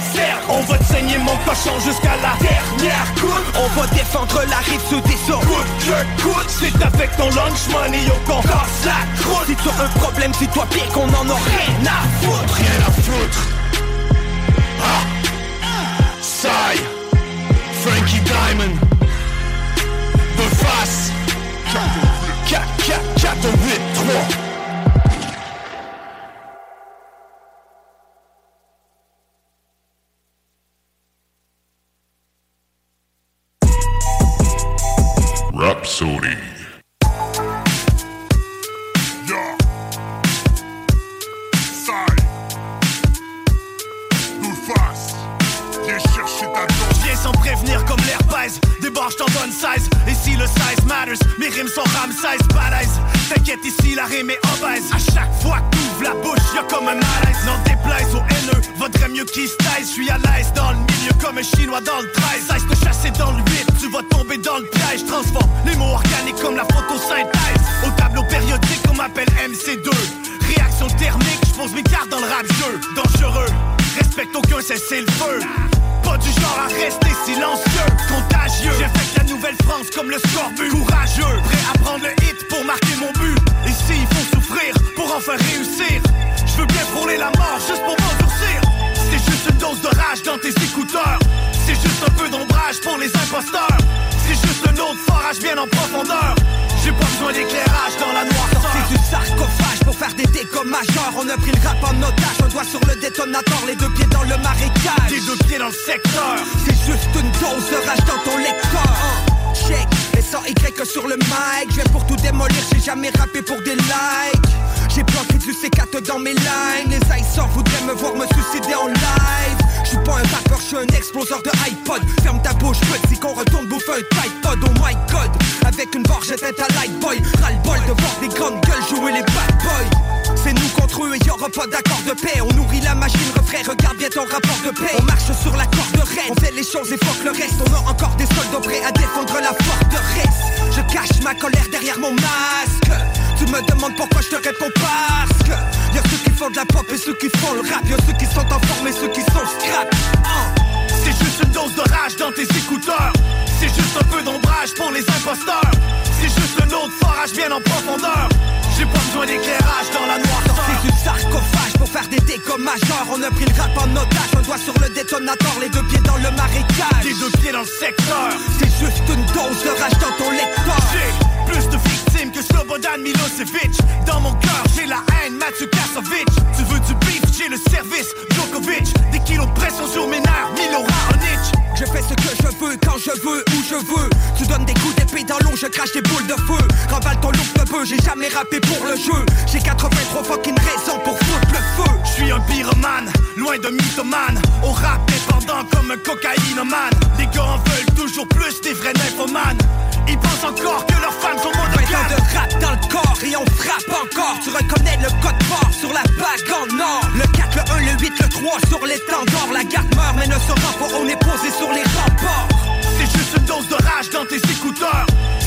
On va te saigner mon cochon jusqu'à la dernière goutte On va défendre la rive sous des eaux Coûte c'est avec ton lunch money, yo, qu'on casse la croûte. Si tu as un problème, dis-toi bien qu'on en a rien à foutre. Rien à foutre. Ah. Sai. Frankie Diamond. The Face. 4, 4, 4, 8, 3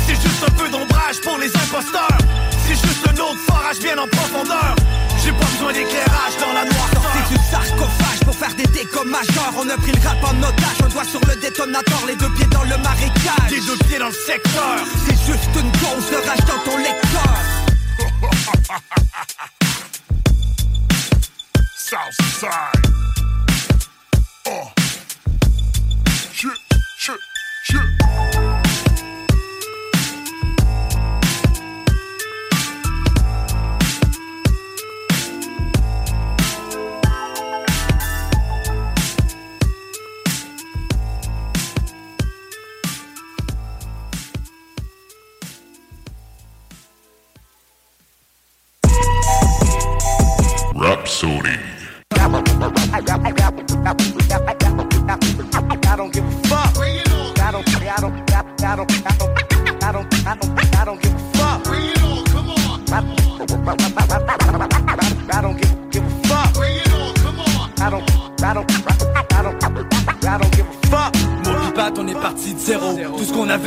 C'est juste un peu d'ombrage pour les imposteurs. C'est juste un autre forage bien en profondeur. J'ai pas besoin d'éclairage dans la noirceur. C'est du sarcophage pour faire des dégâts majeurs. On a pris le rap en otage, un doigt sur le détonateur Les deux pieds dans le marécage. Les deux pieds dans le secteur. C'est juste une dose de rage dans ton lecteur. Southside. Oh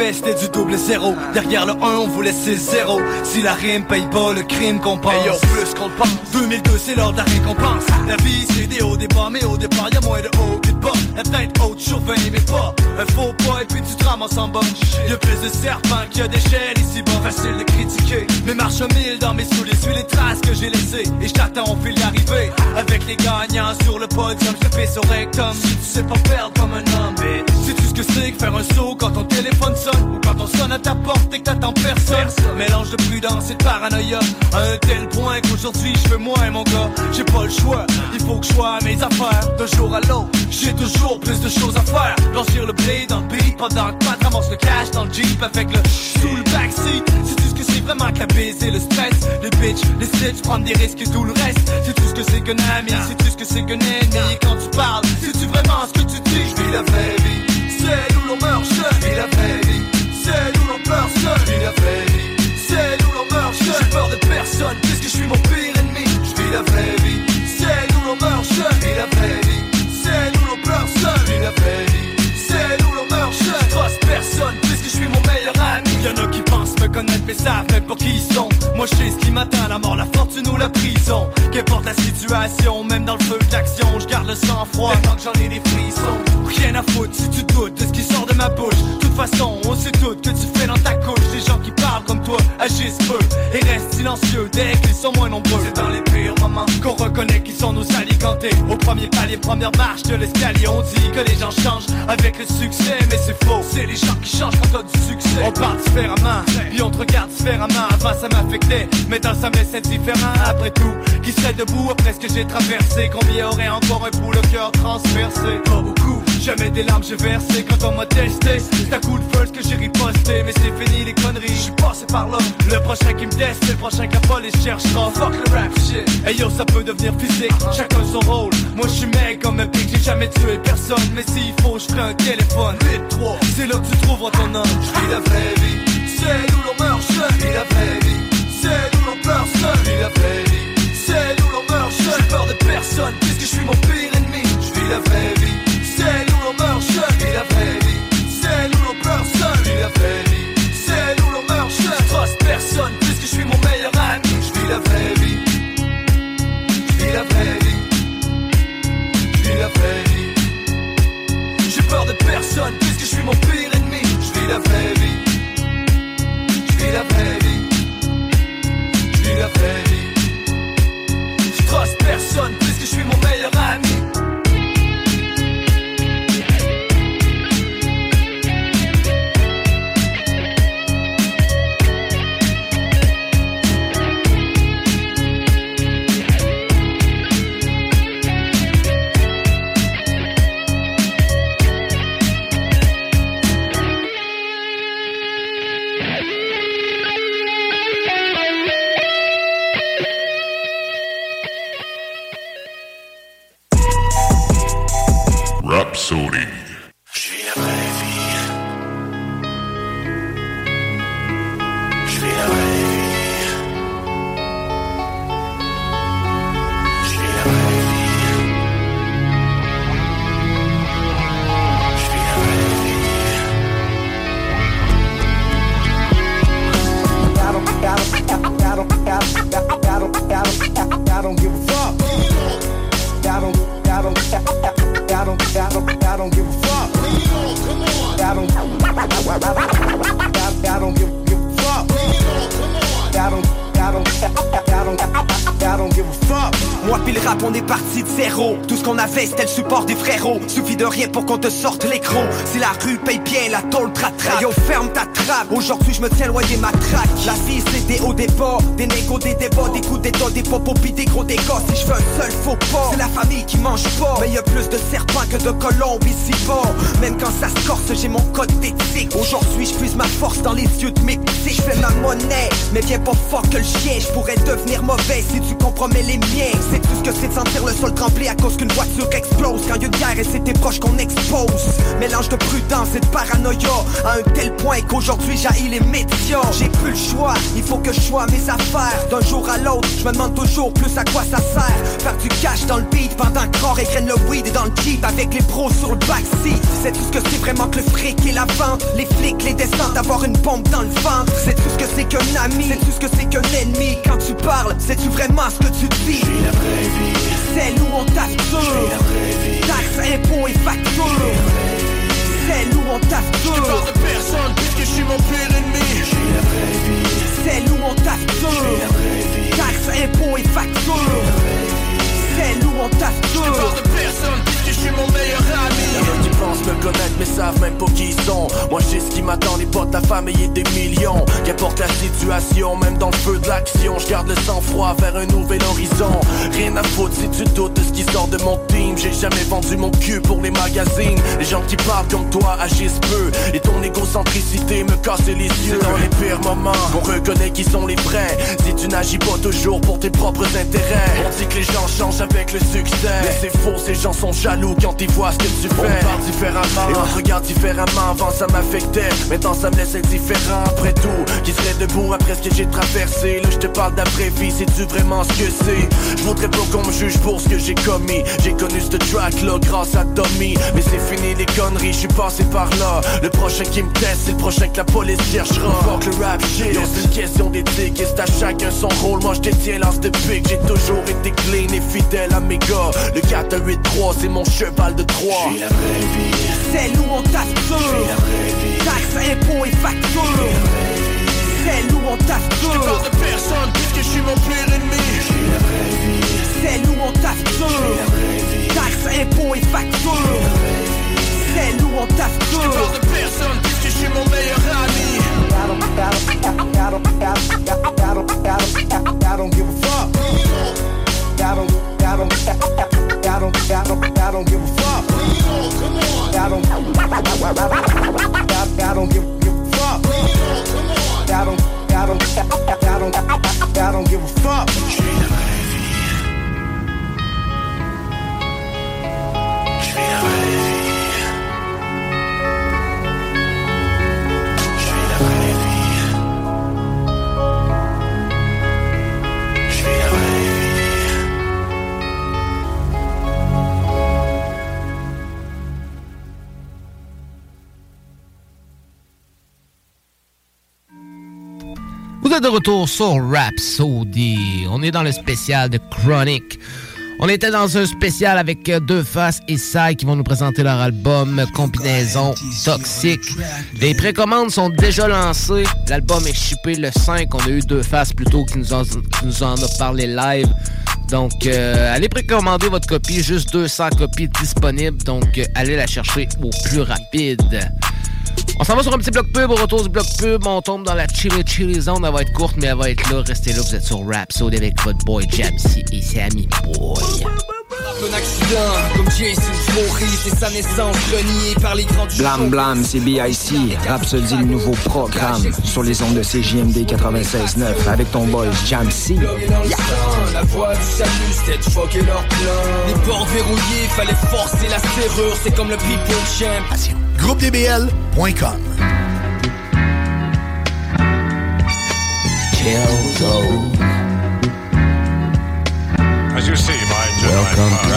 Tout qu'on. Derrière le 1, on voulait laisser zéro. Si la rime paye pas, le crime compense. Hey yo, plus qu'on le pense. 2002, c'est l'heure de la récompense. La vie, c'est des hauts, des bas, mais au départ, y'a moins de haut que de bas. La tête haute, chauvin, mais pas. Un faux pas, et puis tu te ramasses en bas. Y'a plus de serpents qu'il y a d'échelles ici bas. Facile de critiquer. Mais marche mille dans mes souliers, suis les traces que j'ai laissées. Et je t'attends au fil d'arrivée. Avec les gagnants sur le podium, je fais au rectum. Si tu sais pas perdre comme un homme, sais-tu ce que c'est que faire un saut quand ton téléphone sonne? Ou quand on sonne à ta porte et que t'attends personne. Mélange de prudence et de paranoïa. À un tel point qu'aujourd'hui je fais moins mon gars. J'ai pas le choix, il faut que je sois à mes affaires. De jour à l'autre, j'ai toujours plus de choses à faire. Blanchir le blé dans le beat pendant que Pat ramasse le cash dans le jeep Avec le sous le backseat. Sais-tu ce que c'est vraiment que la baiser, le stress? Les bitches, les slips, prendre des risques et tout le reste. C'est tout ce que c'est qu'un ami, c'est tout ce que c'est qu'un ennemi? Et quand tu parles, sais-tu vraiment ce que tu dis? Je vis la vraie vie. C'est où l'on meurt seul, vis la vraie vie. C'est où l'on meurt. J'ai peur de personne, puisque je suis mon pire ennemi. Je vis la vraie vie. C'est où l'on meurt seul, vis la vraie vie. C'est où l'on meurt seul, vis la vraie vie. C'est où l'on meurt. Je trosse personne, puisque je suis mon meilleur ami. Y'en a qui pensent me connaître, mais savent même pour qui ils sont. Moi je sais ce qui m'atteint, la mort, la fortune ou la prison. Qu'importe la situation, même dans le feu d'action, je garde le sang froid tant que j'en ai des frissons. Rien à foutre si tu doutes de ce qui sort de ma bouche. De toute façon, on sait tout que tu fais dans ta couche. Toi agisse peu et reste silencieux dès qu'ils sont moins nombreux. C'est dans les pires moments qu'on reconnaît qu'ils sont nos alicantés. Au premier palier, première marche de l'escalier, on dit que les gens changent avec le succès, mais c'est faux. C'est les gens qui changent quand t'as du succès. On part différemment, puis on te regarde différemment. Avant ça m'affectait, maintenant ça me laisse différent. Après tout, qui serait debout après ce que j'ai traversé? Combien aurait encore un bout le cœur transversé Pas beaucoup Jamais des larmes j'ai versé quand on m'a testé. C'est un coup de first que j'ai riposté Mais c'est fini les conneries, je suis passé par là. Le prochain qui me teste, le prochain qui a les cherchera oh, Fuck le rap shit. Hey yo ça peut devenir physique, chacun son rôle. Moi je suis mec comme un pic, j'ai jamais tué personne. Mais s'il faut je un téléphone. 8-3, c'est là que tu trouveras ton homme. Je vis la vraie vie, c'est où l'on meurt jeune Vis la vraie vie, c'est où l'on pleure seul Vis la vraie vie, c'est où l'on meurt jeune J'ai peur de personne, puisque je suis mon pire ennemi Je vis la vraie vie. vie, c'est-tu vraiment ce que c'est? Je voudrais pas qu'on me juge pour ce que j'ai commis. J'ai connu ce track-là grâce à Tommy. Mais c'est fini les conneries, je suis passé par là. Le prochain qui me teste, c'est le prochain que la police cherchera. Fuck le rap shit, c'est une question d'éthique Et c'est à chacun son rôle, moi je détiens l'as de pique. J'ai toujours été clean et fidèle à mes gars. Le 4 à 8-3, c'est mon cheval de 3 J'suis la vraie vie. Celle où on tape J'suis la vraie vie. Taxe, impôts et factures. Celle où on taffe peu. Je parle de personne puisque je suis mon pire ennemi. J'ai la vraie vie. Celle où on taffe peu. J'ai la vraie vie. Taxes, impôts et factures. Celle où on taffe peu. Je parle de personne puisque je suis mon meilleur ami. I don't, give a fuck. I don't, I don't, I don't, I don't, give a fuck. I don't, I don't, I don't, I don't give a fuck. I don't, I don't, I don't, I don't give a fuck. De retour sur Rhapsody. On est dans le spécial de Chronic. On était dans un spécial avec euh, Deux Faces et Sai qui vont nous présenter leur album Combinaison Toxique. Les précommandes sont déjà lancées. L'album est shippé le 5. On a eu Deux Faces plus tôt qui nous, en, nous a parlé live. Donc, euh, allez précommander votre copie. Juste 200 copies disponibles. Donc, euh, allez la chercher au plus rapide. On s'en va sur un petit bloc pub. Au retour du bloc pub, on tombe dans la chili chili zone. Elle va être courte, mais elle va être là. Restez là, vous êtes sur Rhapsody avec votre boy Jamsey et Sammy Boy. Un accident, comme Jason Voorhees et sa naissance reniée par les grands du Blam Blam, c'est BIC. Rhapsody, le nouveau programme. Sur les ondes de CJMD 96.9 avec ton boy Jamsey. La voix du salut, c'était de choquer leur plan. Les portes verrouillées, fallait forcer la serrure. C'est comme le people champ. GroupeDBL.com As you see, my Welcome to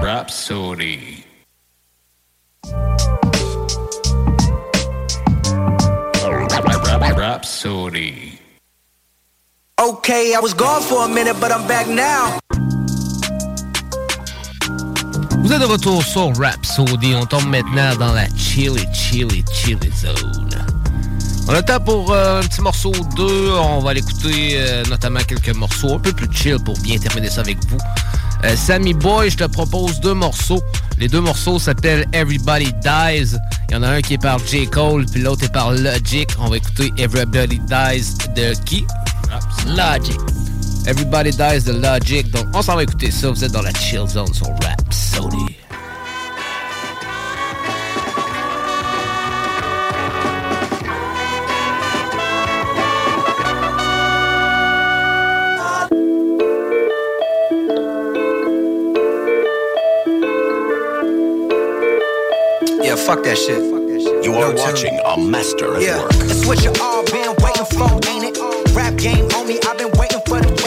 Rhapsody. Rhapsody. Okay, I was gone for a minute, but I'm back now. Êtes de retour sur Rhapsody. On tombe maintenant dans la chili, chili, chili zone. On a le temps pour euh, un petit morceau ou deux. On va l'écouter euh, notamment quelques morceaux un peu plus chill pour bien terminer ça avec vous. Euh, Sammy Boy, je te propose deux morceaux. Les deux morceaux s'appellent Everybody Dies. Il y en a un qui est par J. Cole, puis l'autre est par Logic. On va écouter Everybody Dies de qui? Logic. Everybody Dies de Logic. Donc, on s'en va écouter ça. Vous êtes dans la chill zone sur Rhapsody. Yeah, fuck that shit. You are watching a master at Yeah, work. it's what you all been waiting for, ain't it? Rap game on me, I've been waiting the.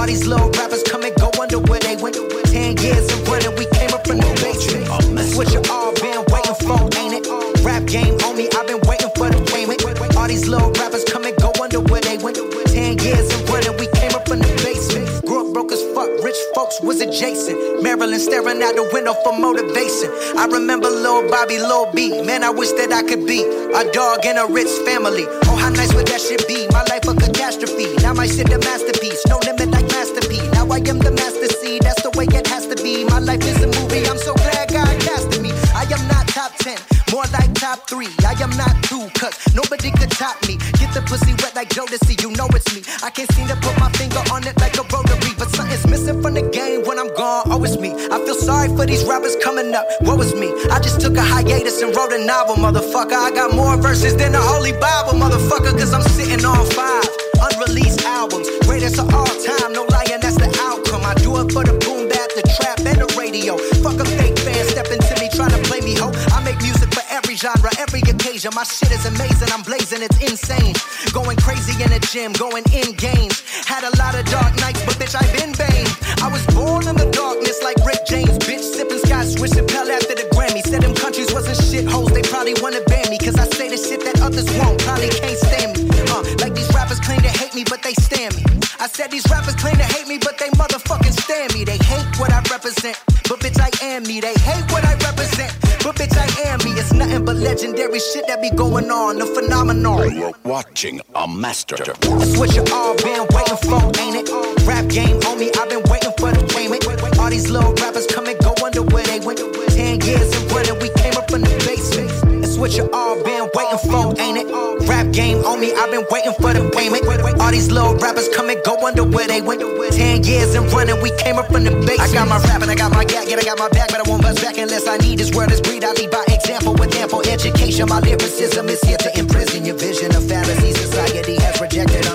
All these little rappers come and go under where they went. Ten years and running, we came up from the basement. It's what you all been waiting for, ain't it? Rap game on me, I've been waiting for the payment. All these little rappers come and go under where they went. Ten years and running, we came up from the basement. Grew up broke as fuck, rich folks was adjacent. Maryland staring out the window for motivation. I remember Lil Bobby, Lil B. Man, I wish that I could be a dog in a rich family. Oh, how nice would that shit be? My life a catastrophe. Now my shit a masterpiece. No limit like Master P. Now I am the master C. That's the way it has to be. My life is a movie. I'm so glad God casted me. I am not top 10, more like top 3. I am not two, cause nobody could top me. Get the pussy wet like Jodeci, you know it's me. I can't seem to put my finger on it like a rotary, but something's missing from the game when I'm gone. Oh, sorry for these rappers coming up. What was me? I just took a hiatus and wrote a novel, motherfucker. I got more verses than the Holy Bible, motherfucker, cause I'm sitting on five unreleased albums. Greatest of all time, no lying, that's the outcome. I do it for the boom bap, the trap, and the radio. Fuck a fake fan stepping to me, trying to play me ho. I make music for every genre, every occasion. My shit is amazing, I'm blazing, it's insane. Going crazy in the gym, going in games. Had a lot of dark nights, said these rappers claim to hate me, but they motherfucking stand me. They hate what I represent, but bitch, I am me. They hate what I represent, but bitch, I am me. It's nothing but legendary shit that be going on, the phenomenon. You're watching a master. It's what you all been waiting for, ain't it? Rap game on me, I've been waiting for the payment. All these little rappers come and go under where they went. Ten years and running, we came up from the basement. It's what you all been waiting for, ain't it? Rap game on me, I've been waiting for the payment. All these little rappers come and go under where they went. Ten years and running, we came up from the basement. I got my rap and I got my gag, yeah, I got my back, but I won't bust back unless I need this world is breed. I lead by example with ample education. My lyricism is here to imprison your vision of fantasy society has rejected.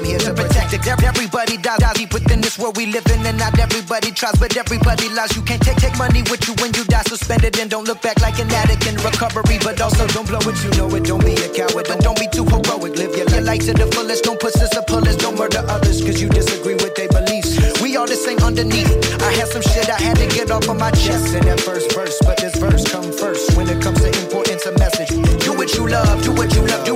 Everybody dies, deep within this world we live in, and not everybody tries, but everybody lies. You can't take take money with you when you die. Suspend it and don't look back like an addict in recovery, but also don't blow it. You know it. Don't be a coward, but don't be too heroic. Live your life to the fullest. Don't push us or pull us. Don't murder others, cause you disagree with their beliefs. We all the same underneath. I had some shit I had to get off of my chest in that first verse, but this verse come first when it comes to importance of message. Do what you love, do what you love, do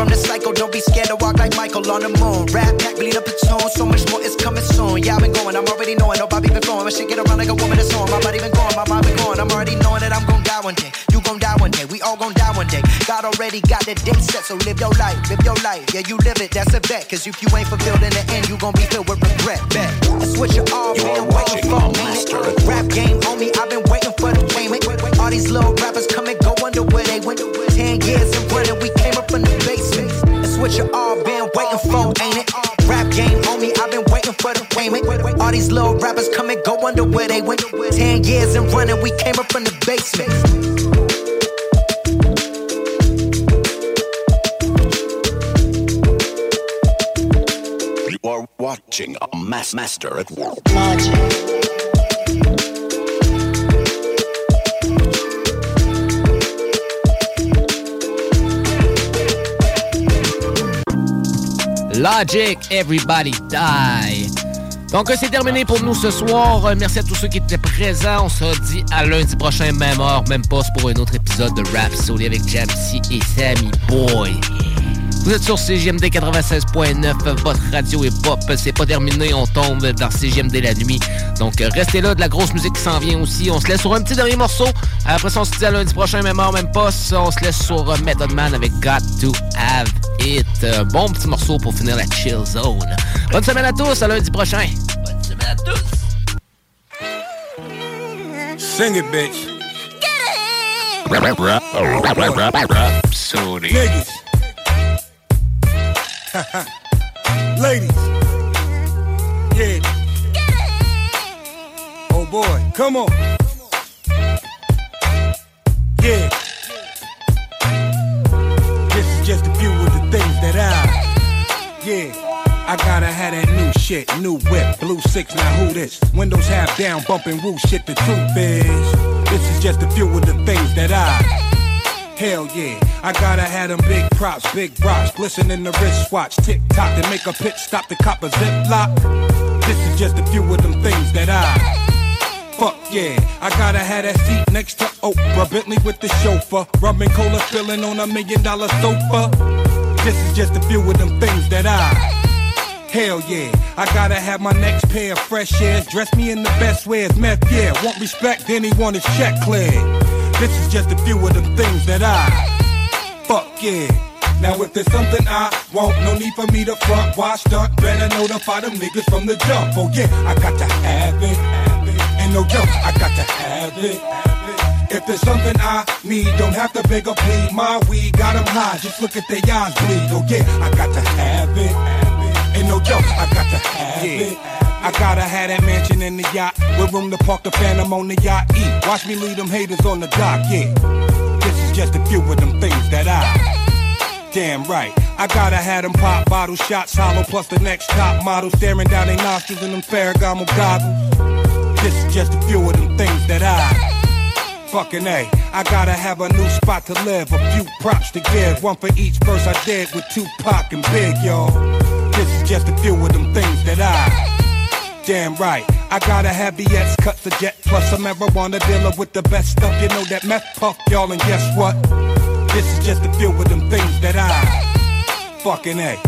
from the cycle, don't be scared to walk like Michael on the moon. Rap pack, bleed up a tone, so much more is coming soon. Yeah, I've been going, I'm already knowing, no Bobby been flowing. My shit get around like a woman that's on. My body been going, my mind been going. I'm already knowing that I'm gonna die one day. You gon' die one day, we all gon' die one day. God already got the date set, so live your life, live your life. Yeah, you live it, that's a bet. Cause if you ain't fulfilled in the end, you gon' be filled with regret. Bet. That's what you all been waiting for, it? Rap game on me, I've been waiting for the payment. All these little rappers come and go under where they went. Ten years what you all been waiting for, ain't it? Rap game on me, I've been waiting for the payment. All these little rappers come and go under where they went. Ten years and running, we came up from the basement. You are watching a mass master at work. Logic, everybody die. Donc, euh, c'est terminé pour nous ce soir. Euh, Merci à tous ceux qui étaient présents. On se dit à lundi prochain, même heure, même poste pour un autre épisode de Rap Soli avec Jamsey et Sammy Boy. Vous êtes sur CGMD 96.9, votre radio est pop. C'est pas terminé, on tombe dans CGMD la nuit. Donc, euh, restez là, de la grosse musique qui s'en vient aussi. On se laisse sur un petit dernier morceau. Après ça, on se dit à lundi prochain, même heure, même poste. On se laisse sur euh, Method Man avec Got to Have It. Euh, bon petit morceau pour finir la chill zone. Bonne semaine à tous, à lundi prochain. Bonne semaine à tous. Sing it, bitch. Sorry. Niggas. Ladies. Yeah. Oh boy, come on. Yeah. This is just a few things that I. Yeah. I gotta have that new shit, new whip, blue six, now who this? Windows half down, bumping roof shit, the truth is. This is just a few of the things that I. Hell yeah, I gotta have them big props, big rocks, glisten in the wristwatch, tick tock to make a pit stop the cop a ziplock. This is just a few of them things that I. Fuck yeah, I gotta have that seat next to Oprah, Bentley with the chauffeur, and cola filling on a million dollar sofa. This is just a few of them things that I. Hell yeah, I gotta have my next pair of fresh airs. Dress me in the best ways, meth, yeah. Want respect, then he want his check cleared. This is just a few of them things that I. Fuck yeah. Now if there's something I want, no need for me to front, watch, stunt. Better notify them niggas from the jump. Oh yeah, I got to have it. And no joke, I got to have it. If there's something I need, don't have to beg or plead. My weed got 'em high, just look at their eyes bleed. Oh yeah, I got to have it. Ain't no joke, I got to have it. I gotta have that mansion in the yacht with room to park the phantom on the yacht. E. Watch me leave them haters on the dock, yeah. This is just a few of them things that I. Damn right, I gotta have them pop bottle shots hollow plus the next top model staring down their nostrils in them Ferragamo goggles. This is just a few of them things that I. Fucking A, I gotta have a new spot to live, a few props to give, one for each verse I did with Tupac and Big, y'all. This is just a few of them things that I. Damn right, I gotta have BS cuts a jet plus a marijuana dealer with the best stuff. You know that meth puff, y'all, and guess what? This is just a few of them things that I. Fucking A.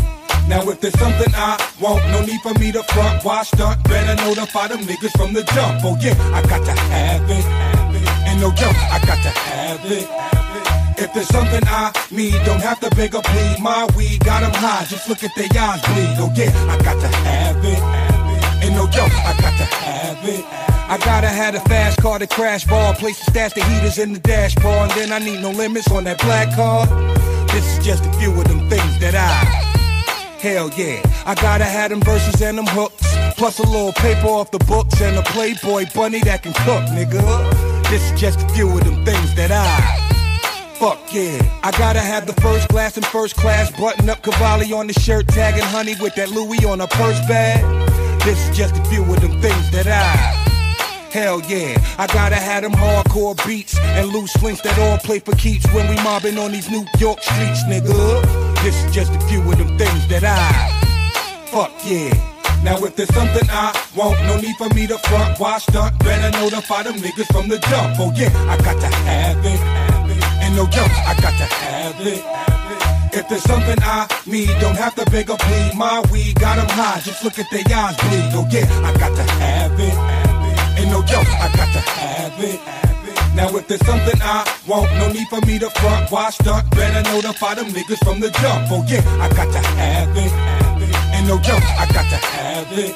Now if there's something I want, no need for me to front, wash, stunt. Better notify them niggas from the jump. Oh yeah, I got to have it. And no joke, I got to have it. If there's something I need, don't have to beg or plead. My weed got 'em high, just look at their eyes bleed. Oh yeah, I got to have it. Ain't no joke, I got to have it. I gotta have a fast car to crash bar, place to stash the heaters in the dashboard, and then I need no limits on that black card. This is just a few of them things that I. Hell yeah, I gotta have them verses and them hooks, plus a little paper off the books and a Playboy bunny that can cook, nigga. This is just a few of them things that I. Fuck yeah. I gotta have the first class and first class button up Cavalli on the shirt, tagging honey with that Louis on a purse bag. This is just a few of them things that I. Hell yeah, I gotta have them hardcore beats and loose links that all play for keeps when we mobbing on these New York streets, nigga. This is just a few of them things that I. fuck yeah. Now if there's something I want, no need for me to front, why stunt? Better notify them niggas from the jump. Oh yeah, I got to have it, and no jumps, I got to have it. If there's something I need, don't have to beg or plead. My weed got 'em high, just look at their eyes bleed. Oh yeah, I got to have it, and no jumps, I got to have it. have it. Now if there's something I want, no need for me to front, why stunt? Better notify them niggas from the jump. Oh yeah, I got to have it, no jumps, I got to have it.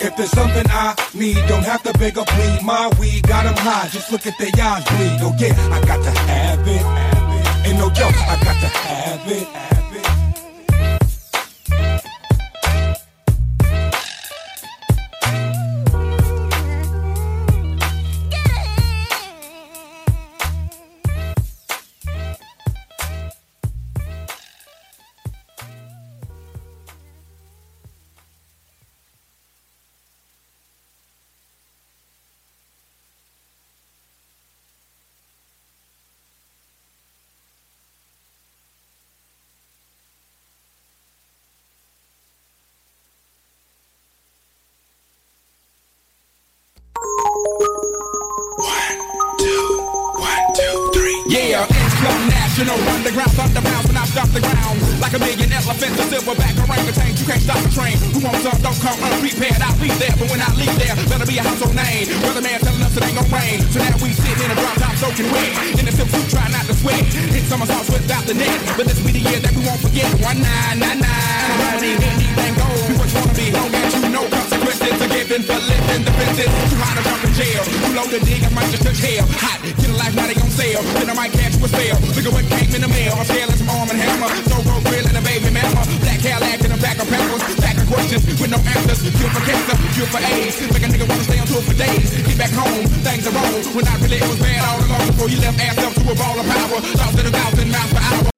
If there's something I need, don't have to beg or plead. My weed got 'em high, just look at their eyes bleed. Oh yeah, I got to have it, and no jumps, I got to have it. National, underground, thunderbound when I stop the ground. Like a million elephants, a silverback orangutan, you can't stop the train. Who wants some, don't come unprepared, I'll be there, but when I leave there, better be a household name. Weatherman telling us it ain't gonna rain, so now we sit in a drop top soaking wet. In the silk suit, try not to sweat. Hit somersaults without the net, but this be the year that we won't forget. One nine nine nine, anything goes. Be what you wanna be, long as you know are given for living defenses. Too hot jump in jail, too low to dig, I might just touch hell. Hot, get a life, now they on sale. Then I might catch a spell. Look at what came in the mail. I'm scaling some arm and hammer. No road grill and a baby mama. Black Cadillac and a pack of peppers. Pack of questions with no answers. Cure for cancer, cure for AIDS. Make a nigga wanna stay on tour for days. Get back home, things are wrong. When I really it was bad all along before you left ass up to a ball of power. Thoughts at a thousand miles per hour.